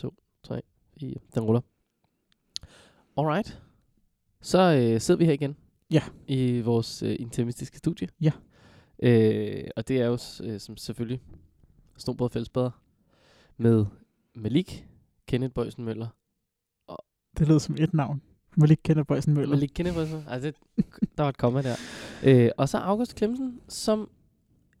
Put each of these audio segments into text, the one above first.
to, tre, fire. Den ruller. Alright. Så øh, sidder vi her igen. Ja. I vores øh, intimistiske studie. Ja. Øh, og det er jo øh, som selvfølgelig Snobrød Fællesbader med Malik, Kenneth Bøjsen Møller. Det lyder som et navn. Malik Kenneth Bøjsen Møller. Malik Kenneth Bøjsen Møller. Altså, det, der var et komma der. Øh, og så August Klemsen, som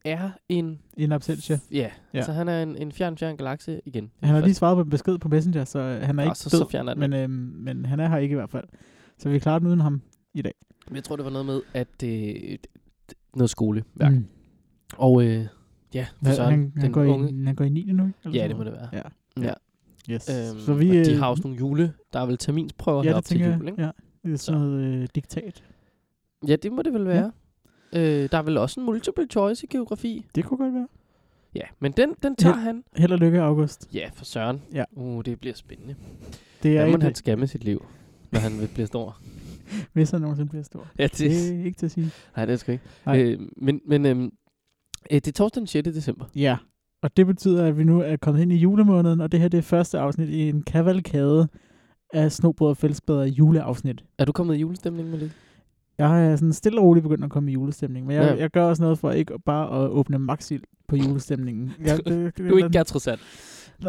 er en... In absentia. Ja, ja. Ja. så han er en, en fjern, fjern galakse igen. Han har lige svaret på en besked på Messenger, så øh, han er Nå, ikke så- død, så men, øhm, men han er her ikke i hvert fald. Så vi klarer den uden ham i dag. Jeg tror, det var noget med, at øh, noget skoleværk. Mm. Og øh, ja, Hvad, Søren, han, han, den går unge... i, han går i 9. nu? Eller Ja, det må det være. Ja. Ja. Yes. Øhm, så vi, og de øh, har også nogle jule... Der er vel terminsprøver ja, herop til jul, ikke? Ja, det er sådan noget øh, diktat. Ja, det må det vel være. Øh, der er vel også en multiple choice i geografi. Det kunne godt være. Ja, men den, den tager Ja. han. Held og lykke, August. Ja, for Søren. Ja. Uh, det bliver spændende. Det er Hvad må han skal med sit liv, når han vil blive stor? hvis han nogensinde bliver stor. Ja, Det er ikke til at sige. Nej, det er sgu ikke. Nej. Øh, men men øhm, øh, det er torsdag den 6. december. Ja, og det betyder, at vi nu er kommet ind i julemåneden, og det her det er første afsnit i en kavalkade af Snobrød og Fællesbader juleafsnit. Er du kommet i julestemning med det? Jeg er sådan stille og roligt begyndt at komme i julestemning, men jeg, Ja. jeg gør også noget for ikke bare at åbne maxild på julestemningen. Jeg, det, det, Du er ikke Gertrud nej,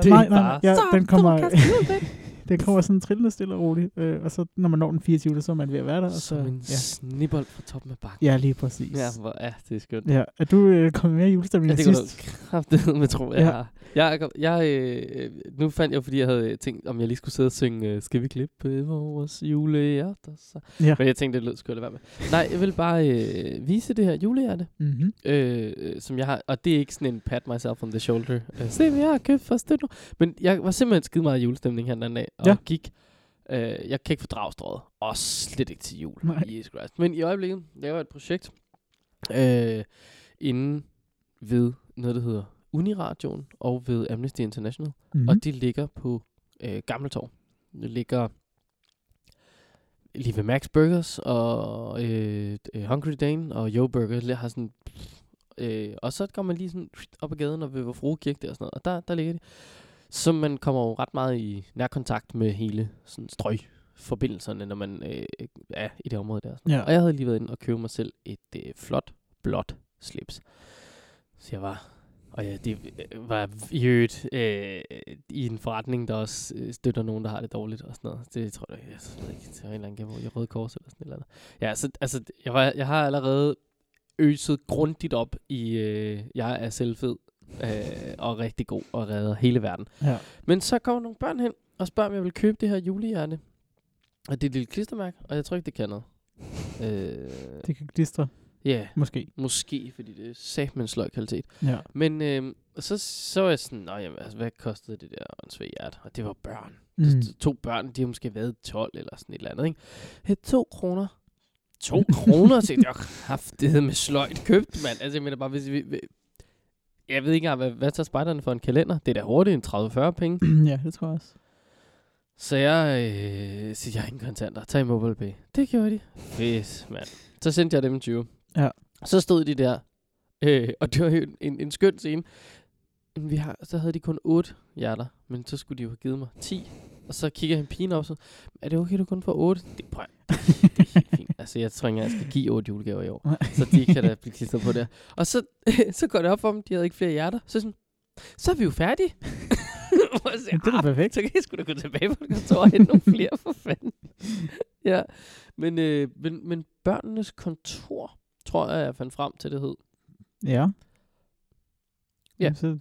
det er nej, nej, ja, Så den kommer, den kommer sådan trillende stille og roligt, øh, og så når man når den 24. så er man ved at være der. Og så, Som en ja. snibbold fra toppen af bakken. ja, lige præcis. Ja, hvor, ja det er skønt. Ja, er du øh, kommet mere i julestemning Ja, det kunne sidst? du kraftedeme med tro, jeg Ja. har. Jeg, jeg, øh, nu fandt jeg, fordi jeg havde tænkt, om jeg lige skulle sidde og synge, øh, skal vi klippe vores julehjerter? Så. Ja. Men jeg tænkte, det lød skulle jeg lade være med. Nej, jeg vil bare øh, vise det her julehjerte, Mm-hmm. øh, øh, som jeg har, og det er ikke sådan en pat myself on the shoulder. Øh, se, hvad jeg har købt for støtte nu. Men jeg var simpelthen skide meget julestemning her den anden dag, og Ja. gik, øh, jeg kan ikke fordrage strået, og slet ikke til jul. Nej. Jesus Christ. Men i øjeblikket laver jeg et projekt, øh, inden ved noget, der hedder Uniradioen og ved Amnesty International. Mm-hmm. Og de ligger på øh, Gamletorv. Det ligger lige ved Max Burgers og øh, Hungry Dane og Yo Burger. Det har sådan, øh, og så går man lige sådan op ad gaden og ved Vor Frue Kirke der og sådan noget. Og der, der ligger de. Så man kommer jo ret meget i nærkontakt med hele sådan strøgforbindelserne, når man øh, er i det område der. Ja. Og jeg havde lige været inde og købe mig selv et øh, flot, blåt slips. Så jeg var... Og ja, det øh, var i øvrigt øh, i en forretning, der også øh, støtter nogen, der har det dårligt og sådan noget. Det tror jeg, jeg ved ikke, det var en eller anden gennem i Røde Kors eller sådan et eller andet. Ja, så altså, jeg, var, jeg har allerede øset grundigt op i, øh, jeg er selvfed øh, og rigtig god og redder hele verden. Ja. Men så kommer nogle børn hen og spørger, om jeg vil købe det her julehjerte. Og det er et lille klistermærke, og jeg tror ikke, det kan noget. Øh, Det kan klistre, Ja, måske. måske, fordi det er sat med en sløj kvalitet. Ja. Men øh, så, så var jeg sådan, jamen, altså, hvad kostede det der åndssvagt hjerte? Og det var børn. Mm. Mm. To børn, de har måske været 12 eller sådan et eller andet, ikke? Hey, to kroner. To kroner, så jeg haft det med sløjt købt, mand. Altså, jeg mener bare, hvis vi... vi- Jeg ved ikke engang, hvad, hvad tager spejderne for en kalender? Det er da hurtigt en 30-40 penge. ja, det tror jeg også. Så jeg øh, siger, jeg har ingen kontanter. Tag MobilePay. Det gjorde de. Fedt, mand. Så sendte jeg dem en 20. Ja. Så stod de der. Øh, og det var jo en, en skøn scene. Men Vi har, så havde de kun 8 hjerter. Men så skulle de jo have givet mig 10. Og så kigger han pigen op, så er det okay, du kun får 8? Det, prøv, det, det er helt fint. Altså, jeg tror ikke, jeg skal give 8 julegaver i år. Så de kan da blive klistret på der. Og så, så går det op for dem, de havde ikke flere hjerter. Så sådan, så er vi jo færdige. Så, Det er "Ah, perfekt. så kan jeg sgu da gå tilbage på kontor og hente nogle flere for fanden. ja, men, øh, men, men børnenes kontor, tror jeg, jeg fandt frem til, det hed. Ja. Ja. Så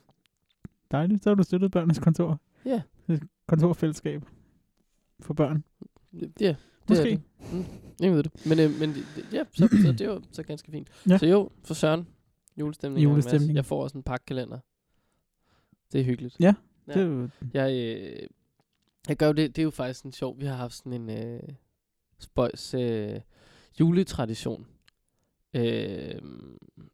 dejligt. Så har du støttet børnenes kontor. Ja. Et kontorfællesskab for børn. Ja, det Måske. er det. Mm, ingen ved det. Men, øh, men ja, så, så det var så ganske fint. Ja. Så jo, for Søren, julestemning. Julestemning. Jeg får også en pakkalender. Det er hyggeligt. Ja, Ja. Det er jo, Jeg, øh, jeg gør det, det er jo faktisk en sjov, vi har haft sådan en øh, spøjs øh, juletradition. Øh,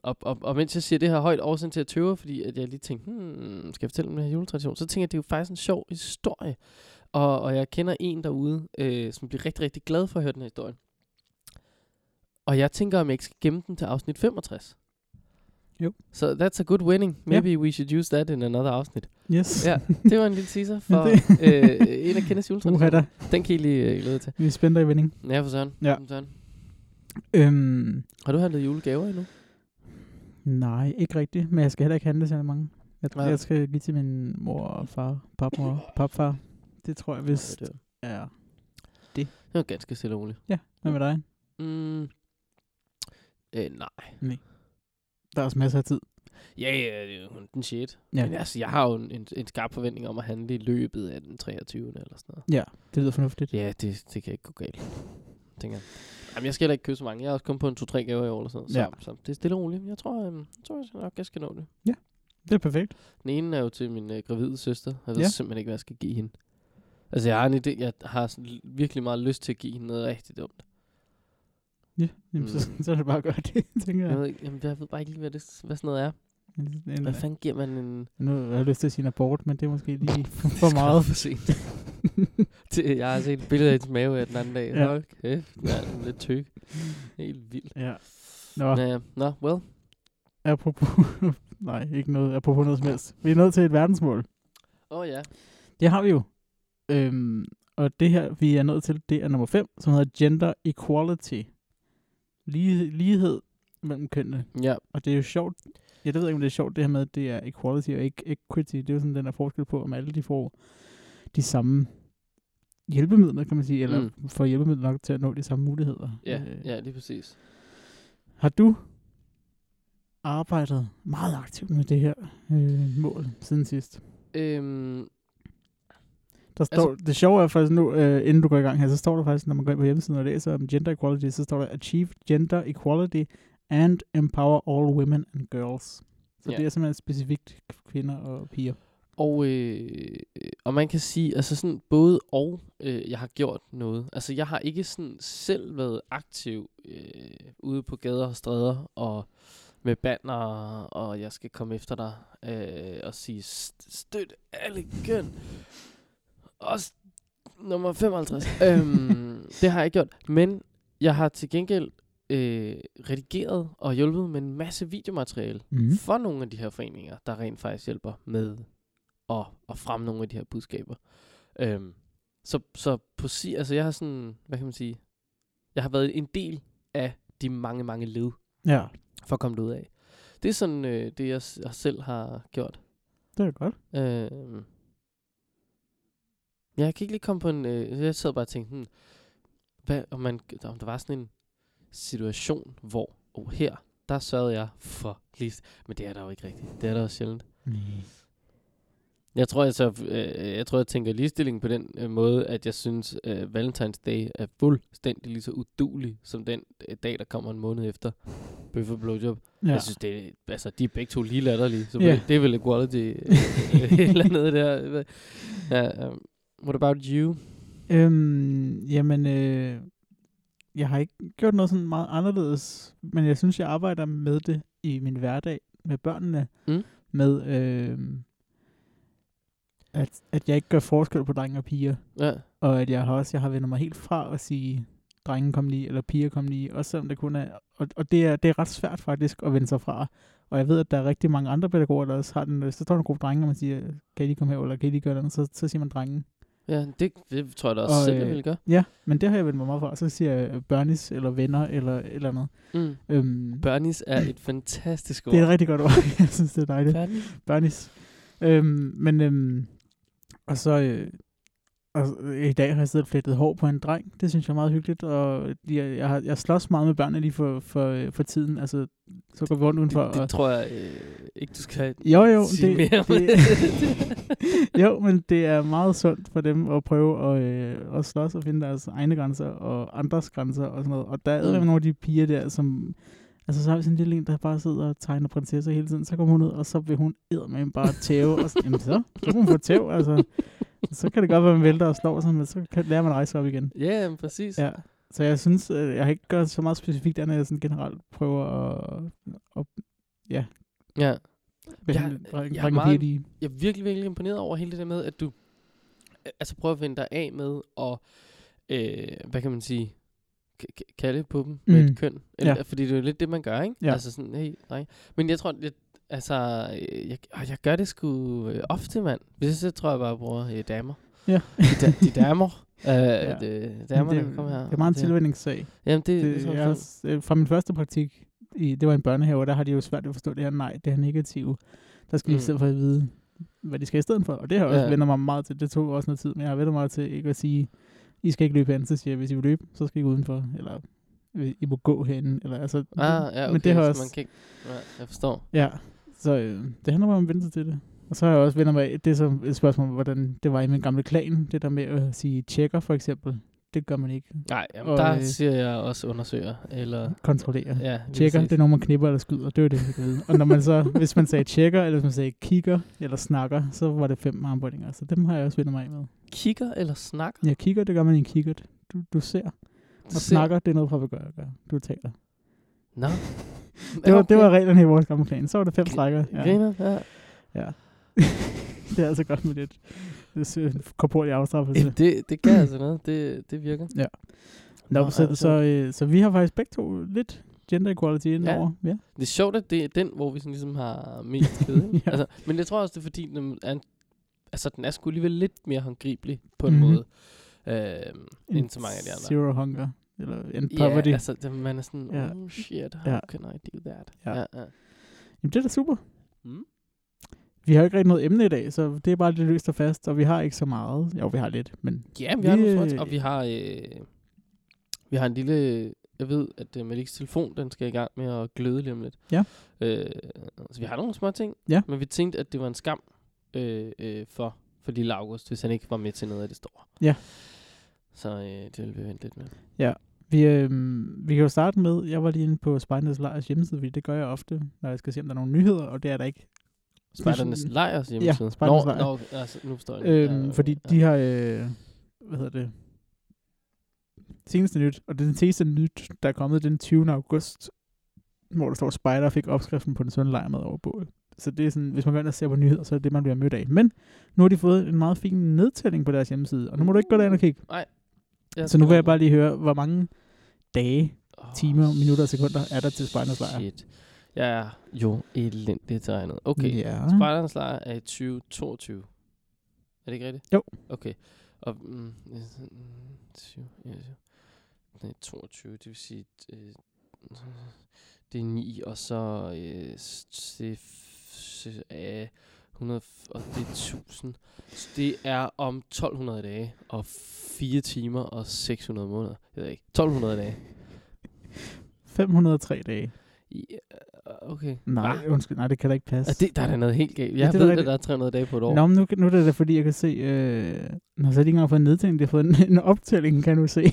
og, og, og mens jeg siger det her højt, årsagen til at tøve, fordi at jeg lige tænkte, hmm, skal jeg fortælle om den her juletradition? Så tænker jeg, det er jo faktisk en sjov historie. Og, og jeg kender en derude, øh, som bliver rigtig, rigtig glad for at høre den her historie. Og jeg tænker, om jeg ikke skal gemme den til afsnit 65. Jo. So that's a good winning. Maybe we should use that in another afsnit. Yes. Ja, det var en lille teaser for øh, en af Kenneths juletraditioner. Den kan I lige øh, glæde til. Vi er spændte i vending. Ja, for søren. Ja. For søren. Øhm, Har du handlet julegaver endnu? nej, ikke rigtigt. Men jeg skal heller ikke handle så mange. Jeg, Nej. jeg skal give til min mor og far, papmor, papfar. Det tror jeg vist Det var- er... Det var ganske stille og roligt. Ja, hvad med dig? Mm. Øh, nej. Der er også masser af tid. Ja, ja, det er jo den shit. Ja. Men altså, jeg har jo en, en, en skarp forventning om at handle i løbet af den 23. eller sådan noget. Ja, det lyder fornuftigt. Ja, det, det kan ikke gå galt, tænker jeg. Jamen, jeg skal heller ikke købe så mange. Jeg har også kun på en 2-3 gaver i år eller sådan. Så, Ja. så det er stille og roligt. Jeg tror, øhm, jeg tror jeg nok, jeg skal nå det. Det er perfekt. Den ene er jo til min øh, gravide søster. Jeg ved Ja. simpelthen ikke, hvad jeg skal give hende. Altså, jeg har en idé. Jeg har sådan virkelig meget lyst til at give hende noget rigtig dumt. Ja, jamen, så, så er det bare at gøre det, tænker Jeg jeg. ved, ikke, jamen, jeg ved bare ikke lige, hvad, det, hvad sådan noget er. En, Hvad fanden giver man en... nu har jeg lyst til at sige en abort, men det er måske lige for meget. for sent. det, jeg har set et billede af hendes mave af den anden dag. Ja. Hold kæft, den er lidt tyk. Helt vildt. ja. Nå, Ja, nå, well. apropos... nej, ikke noget. Apropos noget som helst. Vi er nået til et verdensmål. Åh oh, ja. Det har vi jo. Øhm, og det her, vi er nået til, det er nummer 5, som hedder Gender Equality. Lige, lighed mellem kønnene. Ja, Og det er jo sjovt. Jeg ved ikke, om det er sjovt, det her med, at det er equality og ikke equity. Det er jo sådan, den der forskel på, om alle de får de samme hjælpemidler, kan man sige, eller Mm. får hjælpemidler nok til at nå de samme muligheder. ja, Øh, ja, lige præcis. Har du arbejdet meget aktivt med det her øh, mål siden sidst? Øhm, Der står, altså, det sjove er faktisk nu, øh, inden du går i gang her, så står der faktisk, når man går ind på hjemmesiden og læser om gender equality, så står der Achieve gender equality and empower all women and girls. Så Ja. det er simpelthen specifikt kvinder og piger. Og, øh, og man kan sige, altså sådan både og, øh, jeg har gjort noget. Altså jeg har ikke sådan selv været aktiv øh, ude på gader og stræder og med banner, og jeg skal komme efter dig øh, og sige, "St- støt alle køn. Også nummer 55. øhm, det har jeg ikke gjort. Men jeg har til gengæld øh, redigeret og hjulpet med en masse videomateriale Mm. for nogle af de her foreninger, der rent faktisk hjælper med at, at fremme nogle af de her budskaber. Øhm, så, så på si, altså jeg har sådan, hvad kan man sige, jeg har været en del af de mange, mange led Ja, for at komme det ud af. Det er sådan øh, det, jeg, jeg selv har gjort. det er godt. Ja, jeg kan ikke lige komme på en... Øh, jeg sad bare og tænkte, hmm, hvad, om, man, om der var sådan en situation, hvor, oh, her, der sørgede jeg for list. Men det er der jo ikke rigtigt. Det er der jo sjældent. Nej. Jeg tror, jeg, så, øh, jeg tror, jeg tænker ligestilling på den øh, måde, at jeg synes, øh, Valentine's Day er fuldstændig lige så udulig, som den øh, dag, der kommer en måned efter Bøf og Blowjob. Ja. Jeg synes, det er, altså, de er begge to lige latterlige, så yeah. det er vel equality øh, et eller andet der. Ja, um, what about you? Øhm, jamen, øh, jeg har ikke gjort noget sådan meget anderledes, men jeg synes, jeg arbejder med det i min hverdag med børnene. Mm. Med, øh, at, at jeg ikke gør forskel på drenge og piger. Ja, Og at jeg har også jeg har vendt mig helt fra at sige, drengen kom lige, eller piger kom lige, også selvom det kun er, og, og det, er, det er ret svært faktisk at vende sig fra. Og jeg ved, at der er rigtig mange andre pædagoger, der også har den, så står der en gruppe drenge, og man siger, kan I lige komme her, eller kan I lige gøre noget, så, så siger man drengen. ja det, det tror jeg da også Og, selv, jeg øh, ville gøre. Ja, men det har jeg vendt mig meget fra. Så siger jeg øh, børnis, eller venner, eller eller andet. Mm. Øhm, Børnis er et fantastisk ord. det er et rigtig godt ord. jeg synes, det er dejligt. Børnis? Børnis. Øhm, men, øhm, og så, øh, og i dag har jeg siddet og flettet hår på en dreng. Det synes jeg er meget hyggeligt, og jeg, jeg, har, jeg slås meget med børnene lige for, for, øh, for tiden. Altså, så går vi rundt udenfor. Det, det og, tror jeg øh, ikke, du skal jo, jo, sige det, mere om det, jo, men det er meget sundt for dem at prøve at, øh, at slås og finde deres egne grænser og andres grænser og sådan noget. Og der er mm. nogle af de piger der, som... Altså, så har vi sådan en lille en, der bare sidder og tegner prinsesser hele tiden. Så kommer hun ud, og så vil hun med bare tæve. og så, jamen så, så kan hun få tæv, altså. Så kan det godt være, at man vælter og slår sig, men så kan lære man at rejse op igen. Ja, jamen, præcis. Ja. Så jeg synes, øh, jeg har ikke gjort så meget specifikt, andet jeg sådan generelt prøver at, at ja, ja. behandle jeg er drenge og meget- jeg er virkelig, virkelig imponeret over hele det der med, at du øh, altså prøver at vende dig af med og øh, hvad kan man sige, kalde på dem med Mm. et køn. Eller, Ja. Fordi det er jo lidt det, man gør, ikke? Ja. Altså sådan, hey, dreng. Men jeg tror, jeg, altså, øh, jeg, åh, jeg gør det sgu øh, ofte, mand. Hvis så tror jeg bare, jeg bruger øh, damer. Ja. De, de damer. Øh, ja. De, damerne, det, kom her. det er meget en tilvændingssag. Jamen, det, det, Det, det, er også, øh, fra min første praktik, i, det var en børnehave, og der har de jo svært ved at forstå det her nej, det her negative. Der skal mm. Mm. de i stedet for at vide, hvad de skal i stedet for. Og det har jeg også ja. vendt mig meget til. Det tog også noget tid, men jeg har vendt mig til ikke at sige, I skal ikke løbe hen, så siger jeg, hvis I vil løbe, så skal I gå udenfor. Eller øh, I må gå hen. Eller, altså, Ah, ja, okay, men det har så også, man kan ikke... Ja, jeg forstår. Ja, så øh, det handler bare om at vente til det. Og så har jeg også vendt mig det er så et spørgsmål, hvordan det var i min gamle klan, det der med at sige tjekker for eksempel. Det gør man ikke. Nej, jamen, Og, der øh, siger jeg også undersøger. Eller, Kontrollere. ja, Tjekker, det er når man knipper eller skyder. Det er det, kan vide. Og når man så, hvis man sagde tjekker, eller hvis man sagde kigger, eller snakker, så var det fem armbøjninger. Så dem har jeg også vendt mig af med. Kigger eller snakker? Ja, kigger, det gør man i en kikkert. Du, du ser. Og Ser- snakker, det er noget gøre. gøre. Du taler. Nå. Det var, det var reglerne i vores gamle klan. Så var det fem strækker. Ja. Griner, ja. ja. det er altså godt med lidt, lidt korporlig afstraffelse. Jamen, det, det kan altså noget. Det, det virker. Nå, Nå, så, altså- så, øh, så vi har faktisk begge to lidt gender equality indover. Ja. ja. Det er sjovt, at det er den, hvor vi sådan ligesom har mest kæde. Ja. altså, men jeg tror også, det er fordi, den er, en, altså, den er sgu alligevel lidt mere håndgribelig på en Mhm. mm-hmm. måde, øh, end så mange af de andre. Zero hunger. Eller en Ja, poverty. altså, det, man er sådan, Ja. oh shit, how Ja. can I do that? Ja. ja, ja. Jamen, det er da super. Mm. Vi har ikke rigtig noget emne i dag, så det er bare lidt løst og fast, og vi har ikke så meget. Jo, vi har lidt, men Ja, vi har Vi, nogle øh, små, og vi har, øh, vi har en lille, jeg ved, at øh, Maliks telefon, den skal i gang med at gløde lige om lidt. Ja. Øh, så vi har nogle små ting, Ja. men vi tænkte, at det var en skam øh, øh, for, for lille August, hvis han ikke var med til noget af det store. Ja. Så øh, det vil vi vente lidt med. vi, øh, vi kan jo starte med, jeg var lige inde på Spejdernes Lejrs hjemmeside, fordi det gør jeg ofte, når jeg skal se, om der er nogle nyheder, og det er der ikke. Spejdernes Lejrs hjemmeside. Spejdernes Nå, Lejr. Nå, altså, nu forstår jeg. Øhm, Ja, fordi ja. de har, øh, hvad hedder det, seneste nyt, og det er den seneste nyt, der er kommet den 20. august, hvor der står, Spider fik opskriften på den sunde lejr med over bål. Så det er sådan, hvis man går ind og ser på nyheder, så er det det, man bliver mødt af. Men nu har de fået en meget fin nedtælling på deres hjemmeside, og nu må du ikke gå derind og kigge. Jeg Så nu vil jeg bare lige høre, hvor mange dage, timer, minutter og sekunder er der til Spejdernes Lejr? Shit. Jeg er jo elendigt til regnet. Okay. Ja. Spejderens lejr er i 2022. Er det ikke rigtigt? Jo. Okay. Og mm, ja, sådan, mm, 20, ja, ja. det er 22, det vil sige, øh, det er 9, og så øh, det er f- s- øh, 100, f- og det er 1000. Så det er om 1200 dage, og 4 timer og 600 måneder. Jeg ved ikke. 1200 dage. 503 dage. Ja, okay. Nej, Hva? undskyld, nej, det kan da ikke passe. Altså, det, der er da noget helt galt. Ja, Jeg det er ved, at der er 300 dage på et år. Nå, men nu, nu er det da fordi, jeg kan se... Øh, nå, så har de ikke engang fået en nedtælling. De har fået en, en optælling, kan du se. De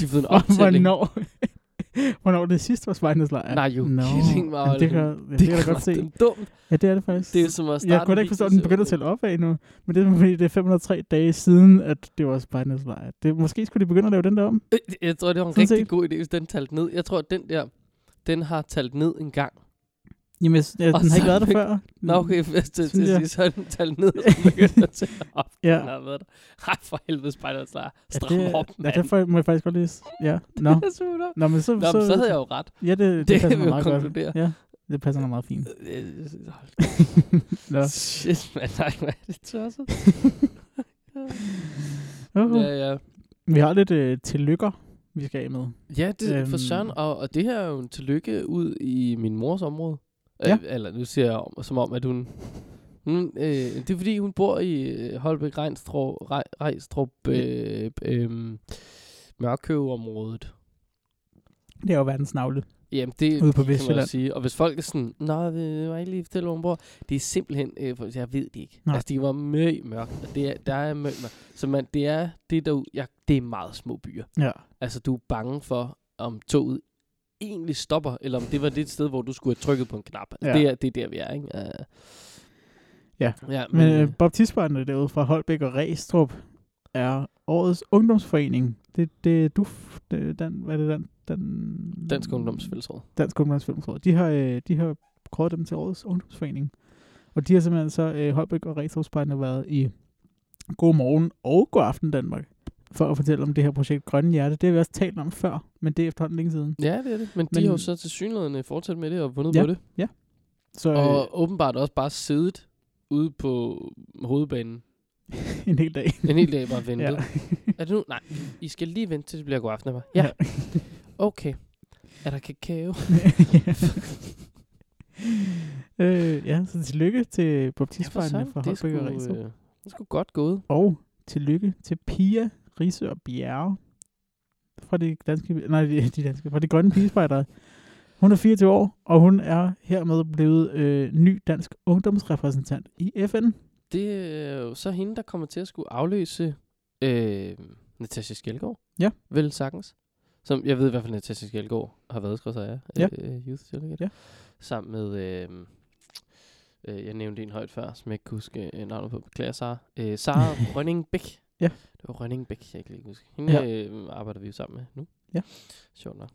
har fået en optælling. Hvornår, hvornår det sidste var Spejdernes Lejr. Nej, jo Nå, kidding mig, jamen, det kan, Oliver. det, det kan jeg da godt se. dumt. Ja, det er det faktisk. Det er jo som at starte jeg kunne da ikke forstå, at den begyndte at tælle op af nu. Men det er fordi, det er 503 dage siden, at det var Spejdernes Lejr. Det, måske skulle de begynde at lave den der om. Øh, Jeg tror, det var en Sådan rigtig set. god idé, hvis den talte ned. Jeg tror, at den der, den har talt ned en gang. Jamen, jeg, den har ikke så- været der før. Nå, okay, hvis det til at sige, så er den talt ned, og så begynder at op. Ja. Den har været der. Ej, for helvede, Spejderens lejr. Ja, Stram det, op, ja, mand. derfor må jeg faktisk godt læse. Ja, nå. Det er. Nå, men så, Nå, men så havde jeg jo ret. Ja, det, det, Det passer meget godt. konkludere. Ja, det passer mig meget fint. Øh, Nå. Shit, mand. Nej, hvad er det tosset? Uh, Ja, ja. Vi har lidt øh, tillykker, vi skal af med. Ja, det er for Øhm. søren, og, og det her er jo en tillykke ud i min mors område. Ja. Øh, eller nu siger jeg om, som om, at hun... hun øh, det er fordi, hun bor i øh, Holbæk Rejnstrup, Rej, Rejstrup øh, øh, Mørkøv-området. Det er jo verdens navle. Jamen, det Ude på kan man sige. Og hvis folk er sådan, Nå, det var ikke lige fortælle, hvor bor. Det er simpelthen, øh, for jeg ved det ikke. Nej. Altså, de var møg mørkt, og det er, der er møg mørkt. Så man, det er det derude, ja, det er meget små byer. Ja. Altså, du er bange for, om toget egentlig stopper, eller om det var det sted, hvor du skulle have trykket på en knap. Altså, Ja. det, er, det er der, vi er, ikke? Uh, Ja. ja Men øh, øh, Bob Tisbarne derude fra Holbæk og Restrup er årets ungdomsforening. Det, det er du, det, den, hvad er det, den, den, Dansk Ungdomsfællesråd. Dansk Ungdomsfællesråd. De har, øh, de har kåret dem til årets ungdomsforening. Og de har simpelthen så, øh, Holbæk og Restrup været i God morgen og God aften Danmark. For at fortælle om det her projekt Grønne Hjerte. Det har vi også talt om før, men det er efterhånden længe siden. Ja, det er det. Men, de Men- har jo så til synligheden fortsat med det og vundet Ja. på det. Så Og åbenbart også bare siddet ude på hovedbanen øh, en hel dag. en hel dag bare ventet. ja. ja. Er det nu? Nej, I skal lige vente til det bliver god aften. Bare, Ja, okay. Er der kakao? ja. øh, ja, så tillykke til baptistfejlene fra det er sgu, Holbæk og øh, det er sgu godt gået. Og tillykke til Pia Risør Bjerre fra de danske, nej, de, de danske, fra de grønne pigespejdere. Hun er 24 år, og hun er hermed blevet øh, ny dansk ungdomsrepræsentant i FN. Det er jo så hende, der kommer til at skulle afløse øh, Natasha Skjelgaard. Ja. Vel sagtens. Som jeg ved i hvert fald, Natasha Skjelgaard har været, skal jeg Ja. øh, Youth Delegate. Ja. Sammen med, øh, øh, jeg nævnte en højt før, som jeg ikke kan huske øh, navnet på. Beklager, Sara. Øh, Sara Rønning Bæk. Ja. Det var Rønning Bæk, jeg kan ikke huske. Hende ja. øh, arbejder vi jo sammen med nu. Ja. Sjovt nok.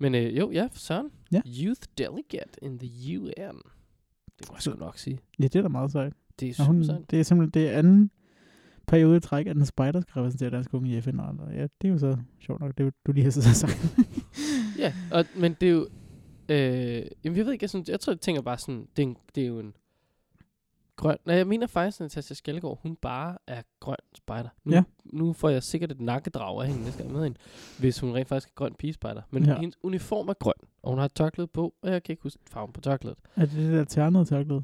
Men øh, jo, ja, Søren. Ja. Youth Delegate in the UN. Det må jeg sgu nok sige. Ja, det er da meget sejt. Det er super hun, sejt. det er simpelthen det er anden periode i træk, at den spider skal repræsentere dansk unge i FN. Og ja, det er jo så sjovt nok, det er du lige har siddet og sagt. Ja, og, men det er jo... Øh, jamen, jeg ved ikke, jeg, synes, jeg tror, jeg tænker bare sådan, det er, en, det er jo en grøn... Nej, jeg mener faktisk, at Natasha Skelgaard, hun bare er grøn spejder. Nu, Ja. nu får jeg sikkert et nakkedrag af hende næste gang med hende, hvis hun rent faktisk er grøn pigespejder. Men Ja. hendes uniform er grøn, og hun har tørklæde på, og jeg kan ikke huske farven på tørklædet. er det det der ternede tørklæde?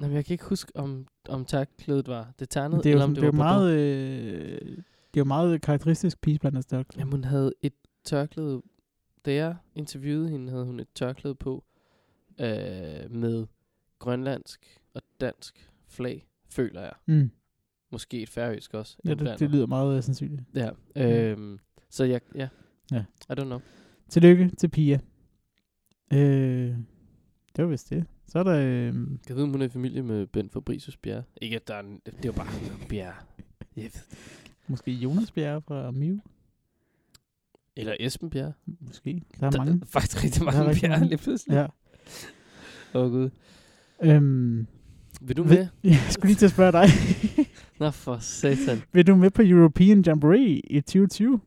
Jamen, jeg kan ikke huske, om, om tørklædet var det ternede, Det er jo, eller om det, det er var meget, øh, det er jo meget karakteristisk pigeblandet tørklæde. Jamen, hun havde et tørklæde... Da jeg interviewede hende, havde hun et tørklæde på øh, med grønlandsk og dansk flag, føler jeg. Mm. Måske et færøsk også. Ja, det, det lyder meget øh, sandsynligt. Ja, øhm, så jeg, ja. Ja. I don't know. Tillykke til Pia. Øh, det var vist det. Så er der... Øh, Jeg ved, om hun er i familie med Ben Fabricius Bjerre. Ikke, at der er en, det er jo bare Bjerre. Ved. måske Jonas Bjerre fra Miu. Eller Esben Bjerre. Måske. Der er Der mange. er faktisk rigtig Der mange Bjerre lige pludselig. Ja. Åh, oh, gud. Øhm, Vil du med? jeg skulle lige til at spørge dig. Nå, for satan. Vil du med på European Jamboree i 2020?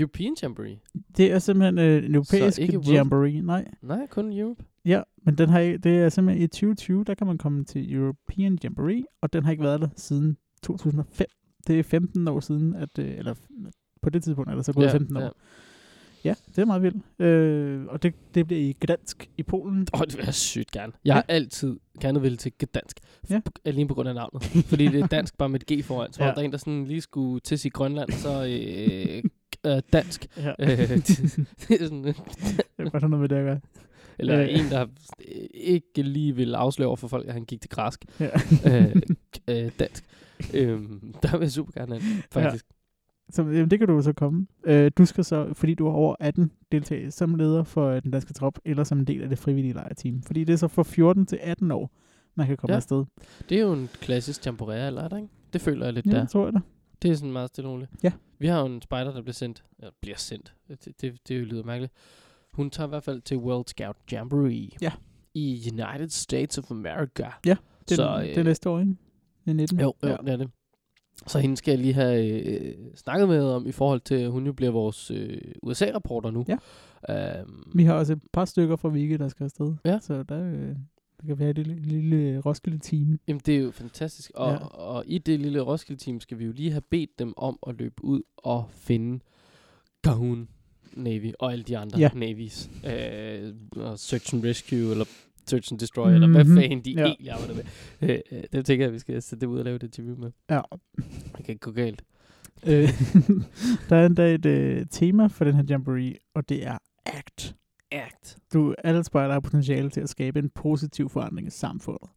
European Jamboree? Det er simpelthen øh, en europæisk Jamboree. Nej. Nej, kun Europe. Ja, men den har det er simpelthen i 2020, der kan man komme til European Jamboree, og den har ikke været der siden 2005. Det er 15 år siden, at, øh, eller på det tidspunkt er der så gået 15 år. Ja. Ja, det er meget vildt. Øh, og det, det bliver i Gdansk i Polen. Åh, det vil jeg sygt gerne. Jeg har altid gerne vil til dansk. Ja. Ja. Alene på grund af navnet. Fordi det er dansk bare med et G foran. Så Ja. ja. der er en, der sådan lige skulle til sig Grønland, så øh, øh, dansk. Ja. Øh, det, det er sådan, øh, det er godt noget med det gøre. eller Øh. en, der øh, ikke lige vil afsløre over for folk, at han gik til græsk. Ja. øh, øh, dansk. Øhm, der vil jeg super gerne have, faktisk. Så jamen, det kan du så komme. Øh, du skal så, fordi du er over 18, deltage som leder for øh, den danske trop, eller som en del af det frivillige lejreteam. Fordi det er så fra 14 til 18 år, man kan komme Ja. afsted. Det er jo en klassisk temporær, eller er der ikke? Det føler jeg lidt Ja, der. det tror jeg da. Det er sådan meget stille roligt. Ja. Vi har jo en spider, der bliver sendt. Eller bliver sendt. Det, det, det lyder mærkeligt. Hun tager i hvert fald til World Scout Jamboree. Ja. I United States of America. Ja, Det er, Så, så, det er næste år, ikke? Det er 19. Jo, jo Ja. ja. det er det. Så hende skal jeg lige have øh, snakket med om, i forhold til, at hun jo bliver vores øh, USA-rapporter nu. Ja. Um, Vi har også et par stykker fra Vike, der skal afsted. Ja. Så der, øh, der kan være et lille, lille Roskilde-team. Jamen, det er jo fantastisk. Og, Ja. og i det lille Roskilde-team skal vi jo lige have bedt dem om at løbe ud og finde Gahun Navy og alle de andre Ja. navies. Øh, og Search and Rescue, eller Search and Destroy, mm-hmm. eller hvad Mhm. fanden de Ja. egentlig arbejder med. Øh, øh, det tænker jeg, vi skal sætte det ud og lave det interview med. Ja. Det kan ikke gå galt. Øh, der er endda et øh, tema for den her jamboree, og det er ACT. Act. Du, alle spejder har potentiale til at skabe en positiv forandring i samfundet.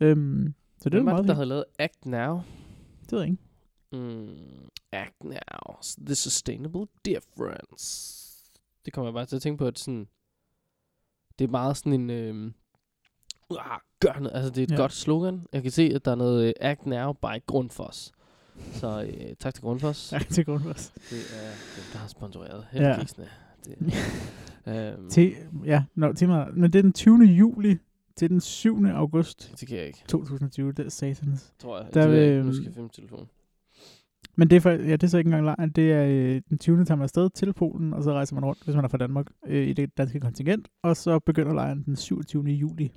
Øhm, så det er meget der havde lavet Act Now? Det ved jeg ikke. Mm, act Now. The Sustainable Difference. Det kommer jeg bare til at tænke på, at sådan... Det er meget sådan en... Øhm, ah, gør noget. Altså, det er et Ja. ja. godt slogan. Jeg kan se, at der er noget øh, Act Now by Grundfos. Så øh, tak til Grundfos. Tak til Grundfos. Det er dem, der har sponsoreret Ja. heldigvisene. Det, øhm, Til, ja, no, til mig, men det er den 20. juli til den 7. august det kan jeg ikke, 2020. Det er satans. tror jeg. Der det vil, ikke. Nu skal jeg finde min telefon. Men det er, for, ja, det er så ikke engang lejren. Det er øh, den 20. tager man afsted til Polen, og så rejser man rundt, hvis man er fra Danmark, øh, i det danske kontingent. Og så begynder lejren den 27. juli.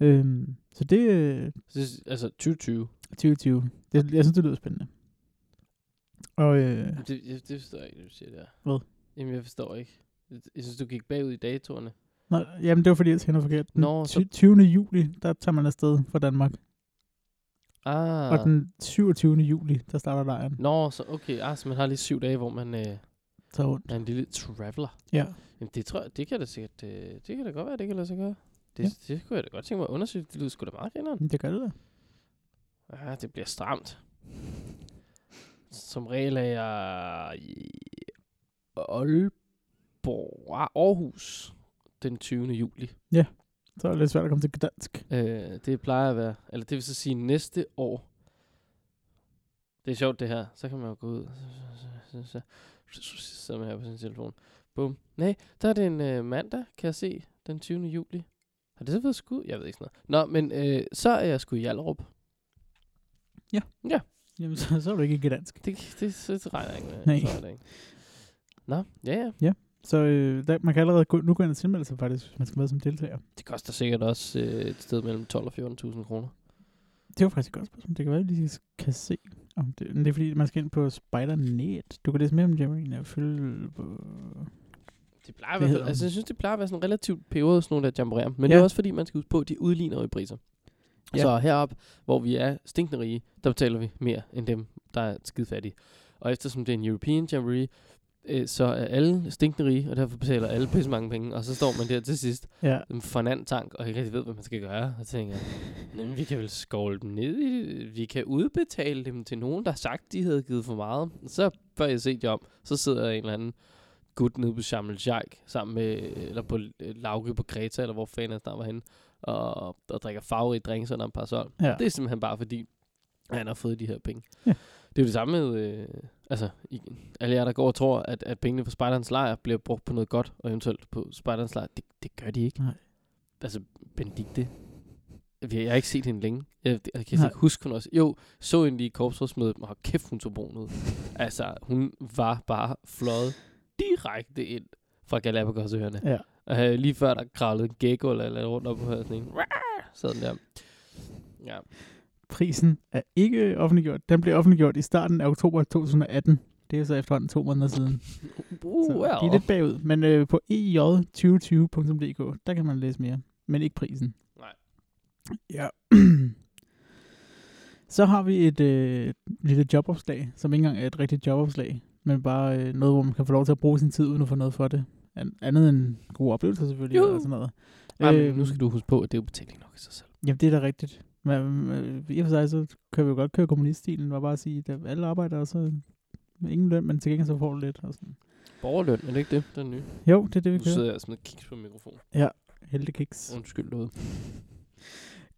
Øhm, så det er Så, altså 2020. 2020. Det, jeg synes, det lyder spændende. Og øh, Det, det, det forstår jeg ikke, det du siger der. Hvad? Jamen, jeg forstår ikke. Jeg synes, du gik bagud i datorerne. nå, jamen, det var fordi, jeg tænkte forkert. Den Nå, så- 20. juli, der tager man afsted fra Danmark. Ah. Og den 27. juli, der starter lejren. Nå, så okay. Ah, så man har lige syv dage, hvor man øh, Så rundt. er en lille traveler. Ja. Jamen, det tror jeg, det kan da sikkert, øh, det kan da godt være, det kan lade sig gøre. Det, Ja. ja. det kunne jeg da godt tænke mig at undersøge. Det lyder sgu da meget grineren. Det gør det da. Ja, det bliver stramt. Som regel er jeg i Aalborg, ah, Aarhus den 20. juli. Så er det lidt svært at komme til Gdansk. Øh, det plejer at være, eller det vil så sige næste år. Det er sjovt det her. Så kan man jo gå ud. Så, sidder man her på sin telefon. Bum. Nej, der er det en øh, mandag, kan jeg se, den 20. juli. Har det så været skud? Jeg ved ikke sådan noget. Nå, men øh, så er jeg sgu i Hjallerup. Jamen, så, så er du ikke i Gdansk. Det, det, det, det regner jeg ikke med. Nej. Så er det ikke. Nå, ja, ja. Så øh, der, man kan allerede gå, nu gå ind og tilmelde sig faktisk, hvis man skal med som deltager. Det koster sikkert også øh, et sted mellem 12 og 14.000 kroner. Det var faktisk et godt spørgsmål. Det kan være, at de lige kan se. Om det, men det er fordi, man skal ind på Spidernet. Du kan læse mere om Jammerine og følge på... Det plejer Det fald, altså jeg synes, det plejer at være sådan relativt periode, sådan nogle der jamboreer. Men Ja. det er også fordi, man skal huske på, at de udligner i priser. Ja. Så heroppe, hvor vi er stinkende rige, der betaler vi mere end dem, der er skide fattige. Og eftersom det er en European Jamboree, øh, så er alle stinkende rige, og derfor betaler alle pisse mange penge. Og så står man der til sidst Ja, en fornand-tank, og ikke rigtig ved, hvad man skal gøre. Og tænker, "Jamen, vi kan vel skovle dem ned i det. Vi kan udbetale dem til nogen, der har sagt, de havde givet for meget. Så før jeg set jer om, så sidder der en eller anden gut nede på Sharm sammen med, eller på øh, Lauke på Kreta, eller hvor fanden han var henne, og, og drikker farverige drinks under en parasol. ja. Det er simpelthen bare fordi, han har fået de her penge. Ja. Det er jo det samme med, øh, altså, alle jer, der går og tror, at, at pengene fra Spejderens lejr bliver brugt på noget godt, og eventuelt på Spejderens lejr. Det, det gør de ikke. Nej. Altså, Benedikte, vi- jeg har ikke set hende længe. Jeg, jeg kan Nej. ikke huske, hun også. Jo, så hende lige i korpsrådsmødet, og kæft, hun så brun ud. altså, hun var bare fløjet direkte ind fra Galapagosøerne. ja. Og øh, lige før der kravlede en gecko eller, eller rundt op på her, sådan en, sad den der. Ja. Prisen er ikke offentliggjort. Den blev offentliggjort i starten af oktober 2018. Det er så efterhånden to måneder siden. Uh, Så well. de er lidt bagud. Men øh, på ej2020.dk, der kan man læse mere. Men ikke prisen. Nej. Ja. så har vi et øh, lille jobopslag, som ikke engang er et rigtigt jobopslag, men bare øh, noget, hvor man kan få lov til at bruge sin tid, uden at få noget for det. An- andet end gode oplevelser selvfølgelig, Juhu. og sådan noget. Ej, men Øhm, nu skal du huske på, at det er jo betaling nok i sig selv. Jamen, det er da rigtigt. Men øh, i og for sig, så kan vi jo godt køre kommuniststilen, og bare sige, at alle arbejder, og så ingen løn, men til gengæld så får du lidt. Og sådan. Borgerløn, er det ikke det, den nye? Jo, det er det, vi Nu kører. sidder jeg og smider kiks på mikrofonen. Heldig kiks. Undskyld noget.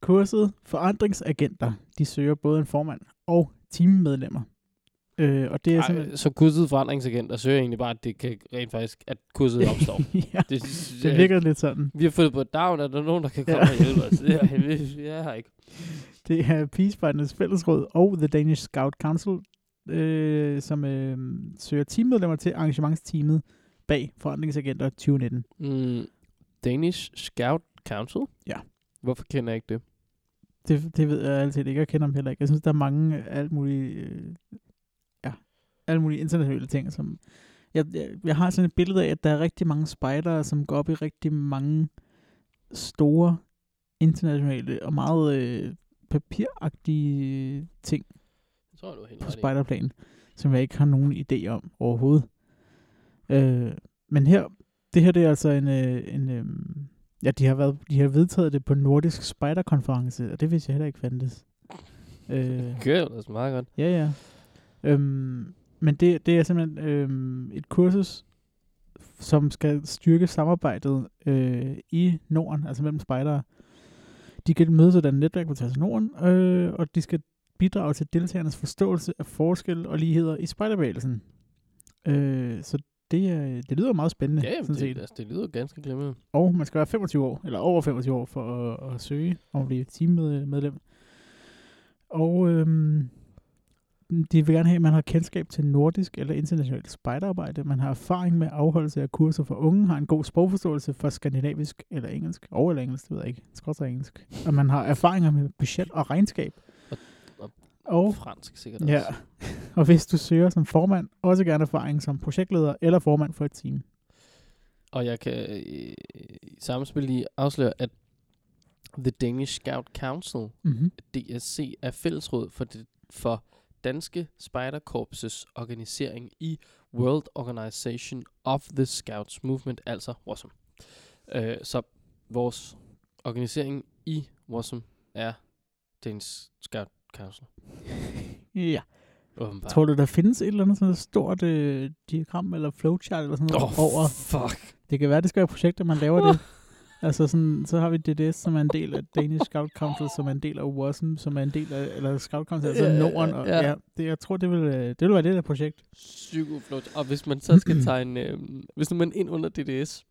Kurset Forandringsagenter, de søger både en formand og teammedlemmer. Øh, og det er Ej, simpelthen... så kurset forandringsagent, der søger egentlig bare, at det kan rent faktisk, at kurset opstår. ja, det, det virker lidt sådan. Vi har fået på down, er der nogen, der kan Ja. komme og hjælpe os? Det er, jeg, har ikke. Det er Peacefighters Fællesråd og The Danish Scout Council, øh, som øh, søger teammedlemmer til arrangementsteamet bag Forandringsagenter 2019. Mm, Danish Scout Council? Ja. Hvorfor kender jeg ikke det? Det, det ved jeg altid ikke. Jeg kender dem heller ikke. Jeg synes, der er mange alt mulige, øh, ja, alle mulige internationale ting, som... Jeg, jeg, jeg har sådan et billede af, at der er rigtig mange spejdere, som går op i rigtig mange store internationale og meget øh, papiragtige ting Jeg tror, du helt på ret i. spejderplan, som jeg ikke har nogen idé om overhovedet. Øh, men her, det her det er altså en, øh, en øh, ja, de har, været, de har vedtaget det på Nordisk Spejderkonference, og det vidste jeg heller ikke fandtes. Øh, Kører det er meget godt. ja, ja. Øhm, men det, det er simpelthen øhm, et kursus, som skal styrke samarbejdet øh, i Norden, altså mellem spejdere. De kan mødes af et netværk på tværs af Norden, øh, og de skal bidrage til deltagernes forståelse af forskelle og ligheder i spejderbevægelsen. Øh, så det, er, det lyder meget spændende, Ja, jamen, sådan det, set. altså, det lyder ganske glimrende. Og man skal være 25 år, eller over 25 år, for at, at søge om at blive teammedlem. Og øhm, de vil gerne have, at man har kendskab til nordisk eller internationalt spejderarbejde. Man har erfaring med afholdelse af kurser for unge, har en god sprogforståelse for skandinavisk eller engelsk, og eller engelsk, det ved jeg ikke, skråt engelsk. Og man har erfaringer med budget og regnskab. Og- og- og Fransk sikkert Ja, også. og hvis du søger som formand, også gerne erfaring som projektleder eller formand for et team. Og jeg kan øh, i samme spil lige afsløre, at The Danish Scout Council, Mm-hmm. DSC, er fællesråd for, det, for danske spejderkorpses organisering i World Organization of the Scouts Movement, altså WASM. Øh, så vores organisering i WASM er Danish Scout Council. Ja. Åbenbart. Tror du, der findes et eller andet sådan et stort øh, diagram eller flowchart eller sådan noget oh, over? fuck. Det kan være, det skal være projekter, man laver det. Altså sådan, så har vi DDS, som er en del af Danish Scout Council, som er en del af WASM, som er en del af, eller Scout Council, altså Ja, Norden. Og, ja. ja. det, jeg tror, det vil, øh, det vil være det der projekt. Psykoflot. Og hvis man så skal tegne, øh, hvis man ind under DDS,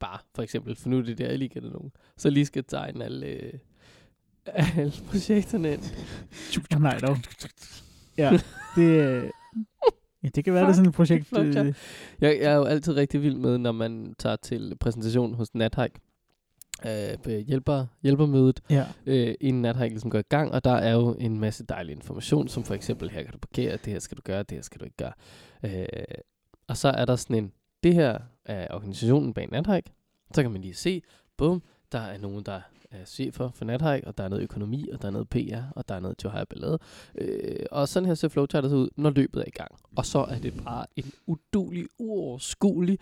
bare for eksempel, for nu er det der, jeg lige kender nogen, så lige skal tegne alle, øh, alle projekterne ind. Nej, dog. Ja, det, øh, ja, det kan være, det er sådan et projekt. Øh, Jeg, jeg er jo altid rigtig vild med, når man tager til præsentation hos Nathike, øh, på hjælper, hjælpermødet, ja. øh, inden Nathike ligesom går i gang, og der er jo en masse dejlig information, som for eksempel, her kan du parkere, det her skal du gøre, det her skal du ikke gøre. Øh, og så er der sådan en, det her er organisationen bag Nathike, så kan man lige se, bum, der er nogen, der er chefer for Nathike, og der er noget økonomi, og der er noget PR, og der er noget Johaj Ballade. Øh, og sådan her ser flowchartet ud, når løbet er i gang. Og så er det bare en udulig, uoverskuelig,